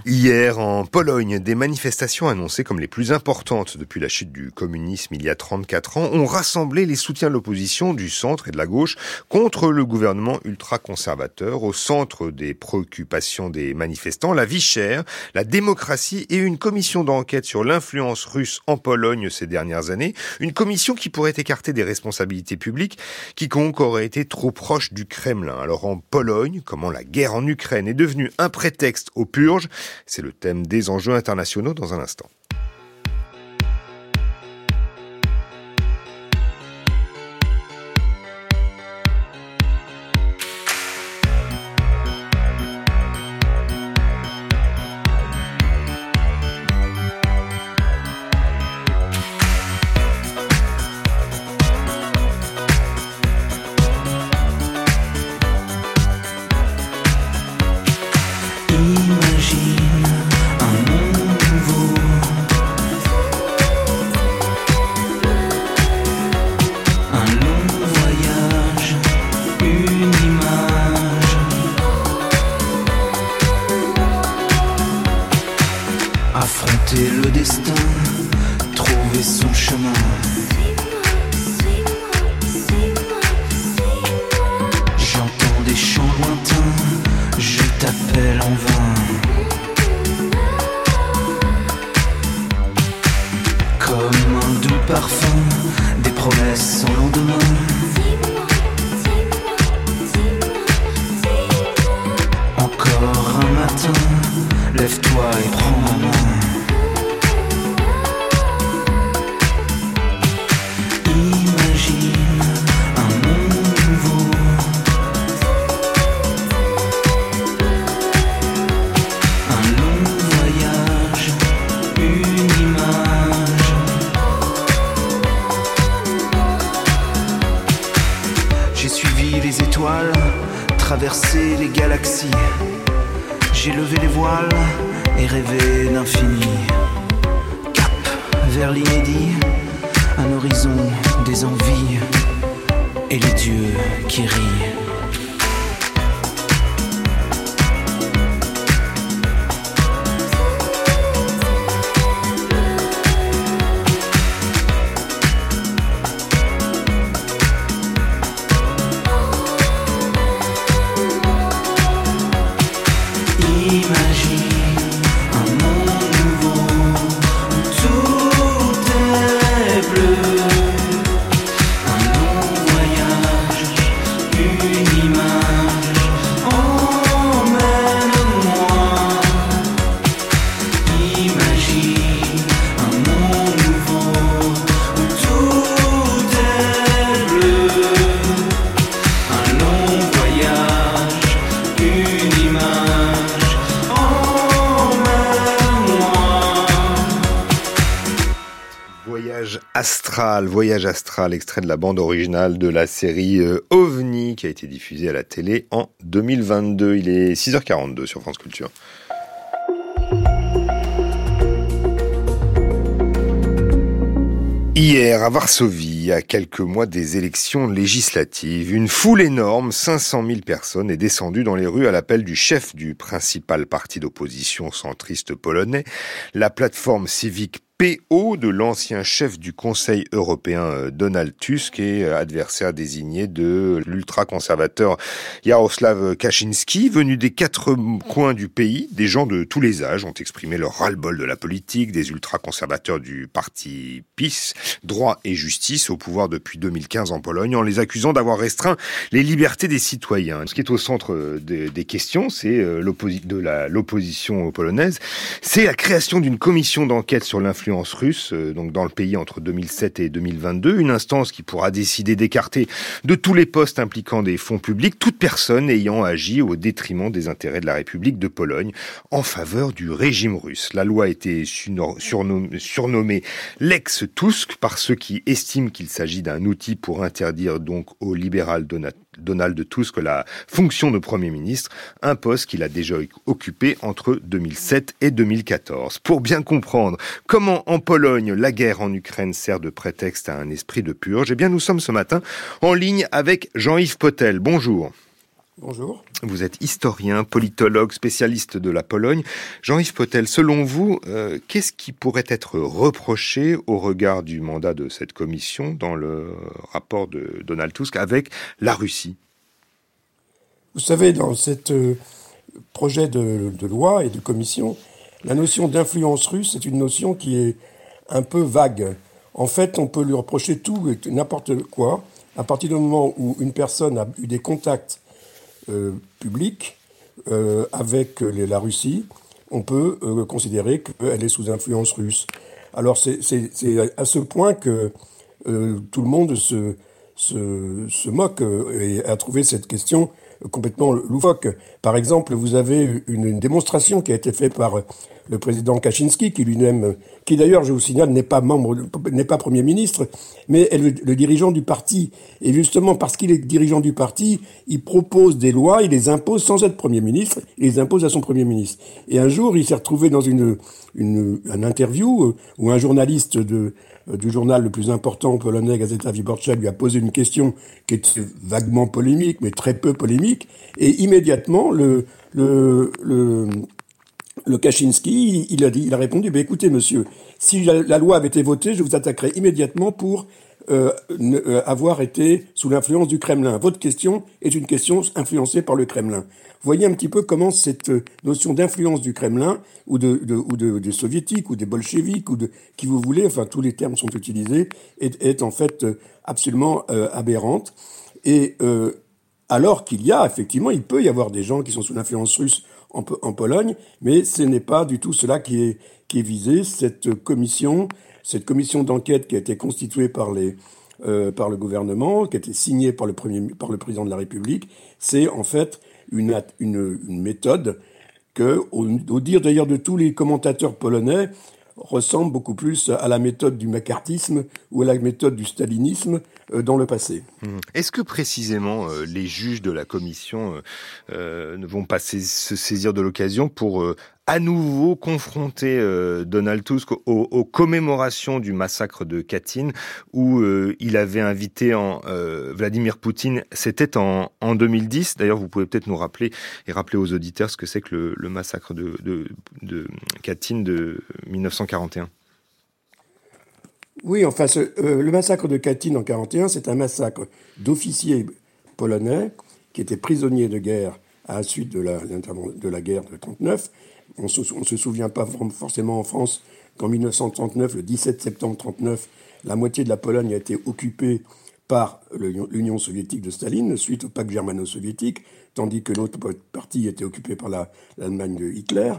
Hier, en Pologne, des manifestations annoncées comme les plus importantes depuis la chute du communisme il y a 34 ans ont rassemblé les soutiens de l'opposition du centre et de la gauche contre le gouvernement ultra-conservateur. Au centre des préoccupations des manifestants, la vie chère, la démocratie et une commission d'enquête sur l'influence russe en Pologne ces dernières années. Une commission qui pourrait écarter des responsabilités publiques quiconque aurait été trop proche du Kremlin. Alors en Pologne, comment la guerre en Ukraine est devenue un prétexte aux purges. C'est le thème des enjeux internationaux dans un instant. Astral, voyage astral, extrait de la bande originale de la série euh, OVNI qui a été diffusée à la télé en 2022. Il est 6h42 sur France Culture. Hier, à Varsovie, à quelques mois des élections législatives, une foule énorme, 500 000 personnes, est descendue dans les rues à l'appel du chef du principal parti d'opposition centriste polonais, la plateforme civique PO de l'ancien chef du Conseil européen euh, Donald Tusk et euh, adversaire désigné de l'ultra-conservateur Jaroslav Kaczynski. Venus des quatre coins du pays, des gens de tous les âges ont exprimé leur ras-le-bol de la politique, des ultra-conservateurs du parti PiS, droit et justice, au pouvoir depuis 2015 en Pologne, en les accusant d'avoir restreint les libertés des citoyens. Ce qui est au centre euh, des, questions, c'est l'opposition polonaise, c'est la création d'une commission d'enquête sur l'influence russe, euh, donc dans le pays entre 2007 et 2022, une instance qui pourra décider d'écarter de tous les postes impliquant des fonds publics toute personne ayant agi au détriment des intérêts de la République de Pologne en faveur du régime russe. La loi a été surno- surnommée, l'ex Tusk par ceux qui estiment qu'il s'agit d'un outil pour interdire donc au libéral Donald Tusk la fonction de Premier ministre, un poste qu'il a déjà occupé entre 2007 et 2014. Pour bien comprendre comment en Pologne la guerre en Ukraine sert de prétexte à un esprit de purge, eh bien nous sommes ce matin en ligne avec Jean-Yves Potel. Bonjour. Bonjour. Vous êtes historien, politologue, spécialiste de la Pologne. Jean-Yves Potel, selon vous, euh, qu'est-ce qui pourrait être reproché au regard du mandat de cette commission dans le rapport de Donald Tusk avec la Russie? Vous savez, dans ce projet de, de loi et de commission, la notion d'influence russe est une notion qui est un peu vague. En fait, on peut lui reprocher tout et n'importe quoi à partir du moment où une personne a eu des contacts euh, publics euh, avec la Russie, on peut euh, considérer qu'elle est sous influence russe. Alors c'est à ce point que tout le monde se, moque et a trouvé cette question complètement loufoque. Par exemple, vous avez une, une démonstration qui a été faite par le président Kaczynski, qui lui-même, qui d'ailleurs, je vous signale, n'est pas membre, n'est pas premier ministre, mais est le, dirigeant du parti. Et justement, parce qu'il est dirigeant du parti, il propose des lois, il les impose sans être premier ministre, il les impose à son premier ministre. Et un jour, il s'est retrouvé dans une, une, un interview euh, où un journaliste de, euh, du journal le plus important polonais, Gazeta Wyborcza, lui a posé une question qui était vaguement polémique, mais très peu polémique, et immédiatement, le, le, le, le Kaczynski, il a dit, il a répondu, ben écoutez, monsieur, si la, loi avait été votée, je vous attaquerai immédiatement pour euh, euh, avoir été sous l'influence du Kremlin. Votre question est une question influencée par le Kremlin. Voyez un petit peu comment cette notion d'influence du Kremlin ou de, ou de, des soviétiques ou des bolcheviques ou de qui vous voulez, enfin tous les termes sont utilisés, est, en fait absolument euh, aberrante. Et euh, alors qu'il y a effectivement, il peut y avoir des gens qui sont sous l'influence russe en, Pologne, mais ce n'est pas du tout cela qui est, qui est visé. Cette commission, cette commission d'enquête qui a été constituée par les euh, par le gouvernement, qui a été signée par le premier par le président de la République, c'est en fait une, une, méthode que, au dire d'ailleurs de tous les commentateurs polonais, ressemble beaucoup plus à la méthode du macartisme ou à la méthode du stalinisme euh, dans le passé. Mmh. Est-ce que précisément euh, les juges de la commission euh, ne vont pas se saisir de l'occasion pour à nouveau confronter euh, Donald Tusk aux, commémorations du massacre de Katyn, où euh, il avait invité en, euh, Vladimir Poutine. C'était en, en 2010. D'ailleurs, vous pouvez peut-être nous rappeler et rappeler aux auditeurs ce que c'est que le, massacre de, Katyn de 1941. Oui, enfin, ce, le massacre de Katyn en 41, c'est un massacre d'officiers polonais qui étaient prisonniers de guerre à la suite de la, de la guerre de 39 on ne se, souvient pas forcément en France qu'en 1939, le 17 septembre 39, la moitié de la Pologne a été occupée par l'Union soviétique de Staline suite au pacte germano-soviétique, tandis que l'autre partie était occupée par l'Allemagne de Hitler.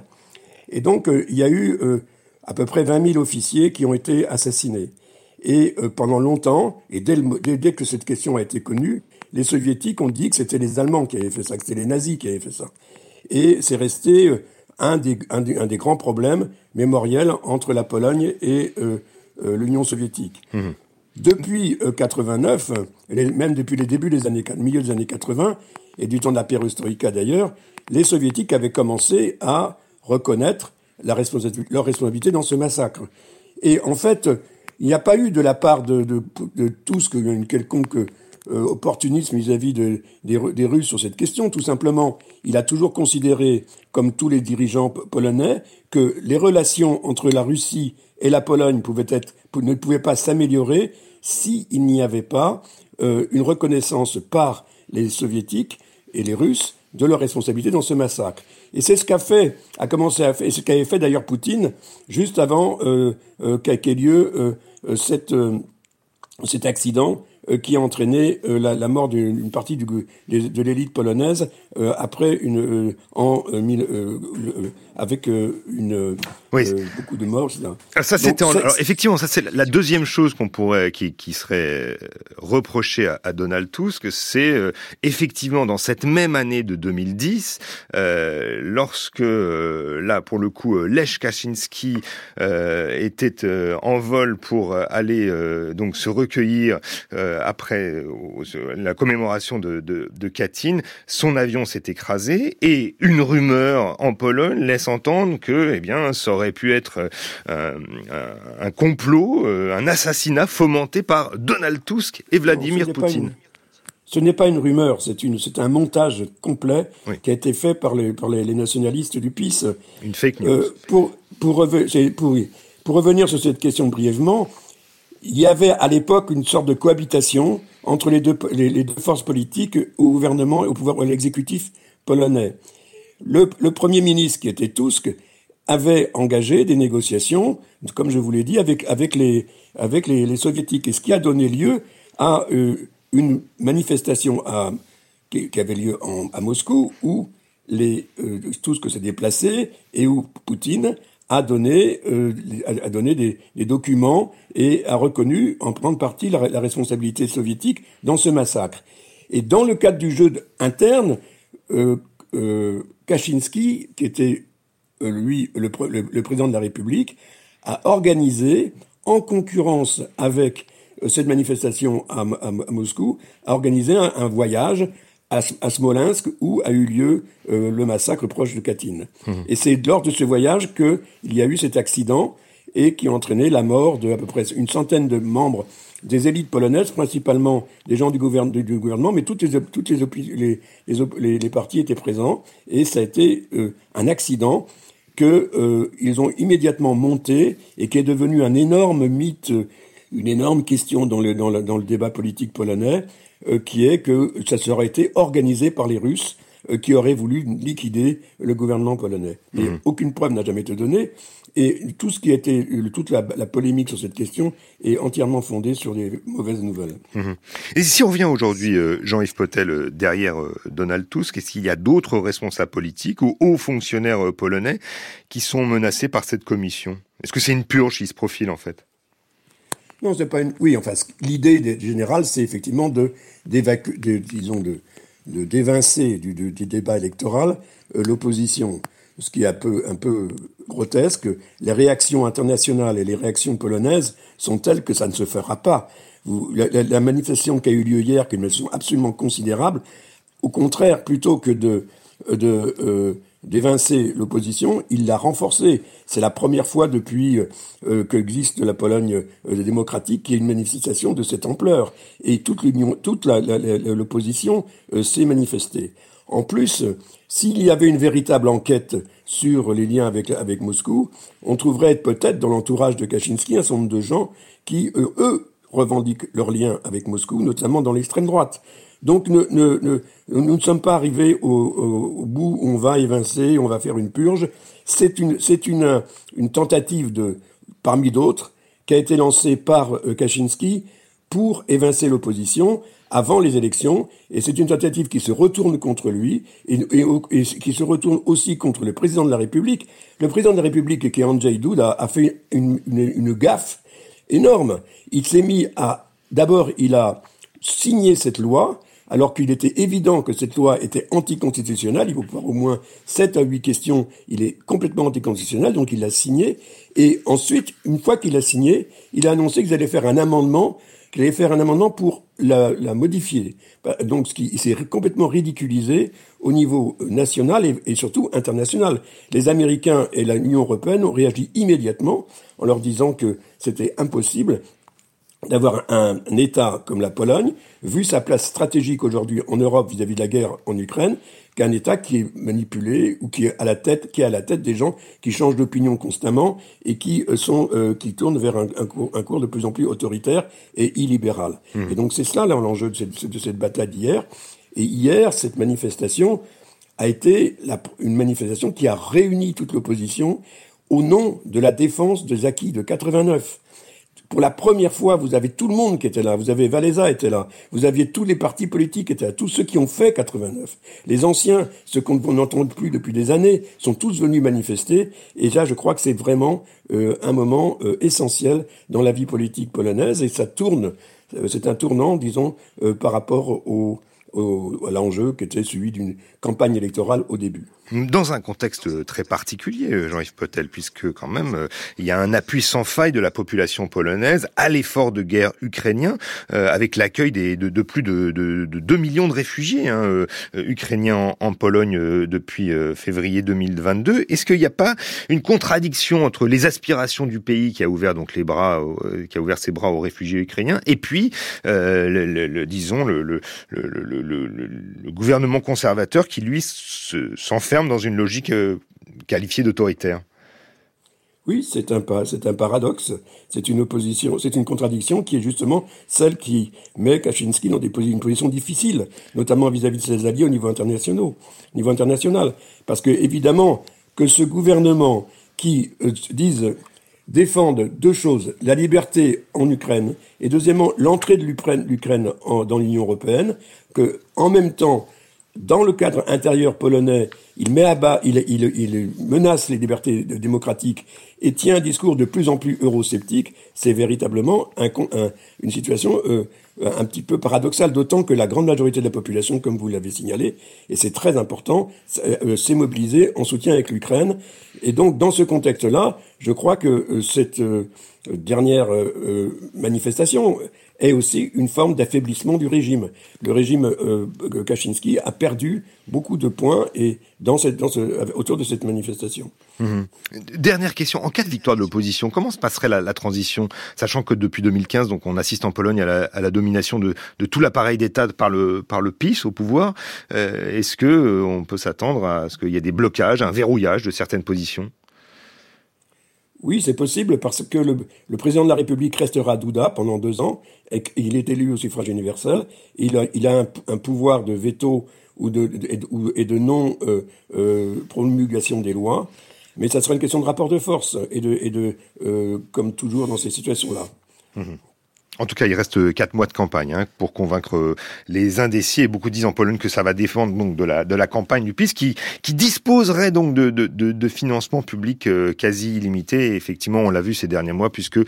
Et donc, euh, il y a eu euh, à peu près 20 000 officiers qui ont été assassinés. Et euh, pendant longtemps, et dès, dès, que cette question a été connue, les soviétiques ont dit que c'était les Allemands qui avaient fait ça, que c'était les nazis qui avaient fait ça. Et c'est resté un des, un des, grands problèmes mémoriels entre la Pologne et euh, euh, l'Union soviétique. Mmh. Depuis 89, euh, même depuis les débuts des années, milieu des années 80, et du temps de la perestroïka d'ailleurs, les soviétiques avaient commencé à reconnaître la responsabilité, leur responsabilité dans ce massacre. Et en fait, il n'y a pas eu de la part de, de, de tous une quelconque euh, vis-à-vis de, des, Russes sur cette question. Tout simplement, il a toujours considéré, comme tous les dirigeants polonais, que les relations entre la Russie et la Pologne pouvaient être, ne pouvaient pas s'améliorer s'il n'y avait pas euh, une reconnaissance par les soviétiques et les Russes de leur responsabilité dans ce massacre. Et c'est ce qu'a fait, a commencé à faire, ce qu'avait fait d'ailleurs Poutine juste avant euh, euh qu'ait lieu euh, cette, cet accident euh, qui a entraîné euh, la, la, mort d'une partie du, de, l'élite polonaise euh, après une en mille, avec une beaucoup de morts. Ah, ça c'était effectivement ça c'est la deuxième chose qu'on pourrait qui, qui serait reprochée à, à Donald Tusk, c'est effectivement dans cette même année de 2010 lorsque là pour le coup Lech Kaczynski était en vol pour aller donc se recueillir euh, après euh, la commémoration de, de, de Katyn, son avion s'est écrasé et une rumeur en Pologne laisse entendre que, eh bien, ça aurait pu être euh, un, complot, un assassinat fomenté par Donald Tusk et Vladimir Poutine. Ce n'est pas une rumeur, c'est une, c'est un montage complet qui a été fait par les, par les, nationalistes du PIS. Une fake news. pour, pour, pour, pour revenir sur cette question brièvement, il y avait à l'époque une sorte de cohabitation entre les deux, les, deux forces politiques au gouvernement et au pouvoir, l'exécutif polonais. Le, premier ministre, qui était Tusk, avait engagé des négociations, comme je vous l'ai dit, avec, les, avec les, soviétiques, et ce qui a donné lieu à euh, une manifestation qui, avait lieu à Moscou, où les, euh, Tusk s'est déplacé et où Poutine a donné, euh, a donné des, documents et a reconnu en grande partie la, responsabilité soviétique dans ce massacre. Et dans le cadre du jeu interne, Kaczynski, qui était euh, lui le, le, président de la République, a organisé, en concurrence avec euh, cette manifestation à, à, à Moscou, a organisé un, un voyage à, Smolensk où a eu lieu euh, le massacre proche de Katyn. Mmh. Et c'est lors de ce voyage qu'il y a eu cet accident et qui a entraîné la mort de à peu près une centaine de membres des élites polonaises, principalement des gens du, gouverne, du, gouvernement, mais toutes les, toutes les, les, les, les, partis étaient présents et ça a été euh, un accident qu'ils ont immédiatement monté et qui est devenu un énorme mythe, une énorme question dans le, dans le, débat politique polonais, qui est que ça serait été organisé par les Russes qui auraient voulu liquider le gouvernement polonais. Mais mmh. aucune preuve n'a jamais été donnée. Et tout ce qui a été, toute la, polémique sur cette question est entièrement fondée sur des mauvaises nouvelles. Mhm. Et si on revient aujourd'hui, euh, Jean-Yves Potel, euh, derrière euh, Donald Tusk, est-ce qu'il y a d'autres responsables politiques ou hauts fonctionnaires polonais qui sont menacés par cette commission? Est-ce que c'est une purge qui se profile en fait? Non, c'est pas une. Oui, enfin, l'idée générale, c'est effectivement de, de, disons, de d'évincer du, du, débat électoral l'opposition ce qui est un peu, grotesque, les réactions internationales et les réactions polonaises sont telles que ça ne se fera pas. la, manifestation qui a eu lieu hier, qui me sont absolument considérables, au contraire, plutôt que de, de euh, d'évincer l'opposition, il l'a renforcée. C'est la première fois depuis euh, qu'existe la Pologne euh, démocratique qu'il y a une manifestation de cette ampleur. Et toute l'union, toute l'opposition euh, s'est manifestée. En plus, s'il y avait une véritable enquête sur les liens avec, avec Moscou, on trouverait peut-être dans l'entourage de Kaczynski un certain nombre de gens qui, eux revendiquent leurs liens avec Moscou, notamment dans l'extrême droite. Donc nous ne sommes pas arrivés au, au, bout où on va évincer, on va faire une purge. C'est une, tentative parmi d'autres, qui a été lancée par euh, Kaczynski pour évincer l'opposition avant les élections, et c'est une tentative qui se retourne contre lui, et, qui se retourne aussi contre le président de la République. Le président de la République, qui est Andrzej Duda, a fait une gaffe énorme. Il s'est mis à... D'abord, il a signé cette loi, alors qu'il était évident que cette loi était anticonstitutionnelle, il faut pouvoir au moins 7 à 8 questions, il est complètement anticonstitutionnel, donc il l'a signé, et ensuite, une fois qu'il a signé, il a annoncé qu'ils allaient faire un amendement qu'il allait faire un amendement pour la, la modifier. Bah, donc, ce qui s'est complètement ridiculisé au niveau national et, et, surtout international. Les Américains et l'Union européenne ont réagi immédiatement en leur disant que c'était impossible d'avoir un, État comme la Pologne, vu sa place stratégique aujourd'hui en Europe vis-à-vis de la guerre en Ukraine, qu'un État qui est manipulé ou qui est à la tête, qui est à la tête des gens qui changent d'opinion constamment et qui euh, sont, euh, qui tournent vers un, cours, un, cours, de plus en plus autoritaire et illibéral. Mmh. Et donc c'est cela là l'enjeu de cette, de cette bataille d'hier. Et hier, cette manifestation a été la, une manifestation qui a réuni toute l'opposition au nom de la défense des acquis de 89. Pour la première fois, vous avez tout le monde qui était là. Vous avez Valéza était là. Vous aviez tous les partis politiques qui étaient là. Tous ceux qui ont fait 89. Les anciens, ceux qu'on n'entend plus depuis des années, sont tous venus manifester. Et là, je crois que c'est vraiment euh, un moment euh, essentiel dans la vie politique polonaise. Et ça tourne. Euh, c'est un tournant, disons, par rapport au, à l'enjeu qui était celui d'une campagne électorale au début. Dans un contexte très particulier, Jean-Yves Potel, puisque quand même euh, il y a un appui sans faille de la population polonaise à l'effort de guerre ukrainien, euh, avec l'accueil de, plus de, de, de, 2 millions de réfugiés hein, euh, ukrainiens en, Pologne depuis février 2022. Est-ce qu'il n'y a pas une contradiction entre les aspirations du pays qui a ouvert donc les bras, qui a ouvert ses bras aux réfugiés ukrainiens, et puis, disons, le, gouvernement conservateur qui lui s'enferme dans une logique euh, qualifiée d'autoritaire. Oui, c'est un, un paradoxe, c'est une opposition, c'est une contradiction qui est justement celle qui met Kaczynski dans des une position difficile, notamment vis-à-vis de ses alliés au niveau international, niveau international, parce que évidemment que ce gouvernement qui euh, dise défende deux choses la liberté en Ukraine et deuxièmement l'entrée de l'Ukraine dans l'Union européenne, que en même temps dans le cadre intérieur polonais, il met à bas, il, menace les libertés démocratiques et tient un discours de plus en plus eurosceptique, c'est véritablement un, une situation euh, un petit peu paradoxale, d'autant que la grande majorité de la population, comme vous l'avez signalé, et c'est très important, euh, s'est mobilisée en soutien avec l'Ukraine. Et donc, dans ce contexte-là, je crois que euh, cette dernière manifestation est aussi une forme d'affaiblissement du régime. Le régime euh, Kaczynski a perdu beaucoup de points et dans cette, dans ce, autour de cette manifestation. Mmh. Dernière question, en cas de victoire de l'opposition, comment se passerait la, transition, sachant que depuis 2015, donc on assiste en Pologne à la, domination de, tout l'appareil d'État par le, PiS au pouvoir. Euh, Est-ce que euh, on peut s'attendre à ce qu'il y ait des blocages, un verrouillage de certaines positions? Oui, c'est possible parce que le, président de la République restera Douda pendant deux ans et il est élu au suffrage universel. Il a, un, pouvoir de veto et de non euh, euh, des lois, mais ça sera une question de rapport de force et de, et de euh, comme toujours dans ces situations-là. Mmh. En tout cas, il reste quatre mois de campagne hein, pour convaincre euh, les indécis. Et beaucoup disent en Pologne que ça va défendre donc de la de la campagne du PiS, qui qui disposerait donc de de, de, de financement public euh, quasi illimité. Effectivement, on l'a vu ces derniers mois, puisque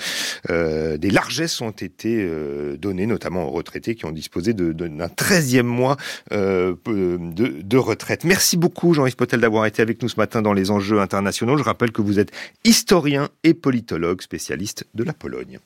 euh, des largesses ont été euh, données, notamment aux retraités qui ont disposé d'un treizième mois de, de retraite. Merci beaucoup, Jean-Yves Potel, d'avoir été avec nous ce matin dans les enjeux internationaux. Je rappelle que vous êtes historien et politologue spécialiste de la Pologne.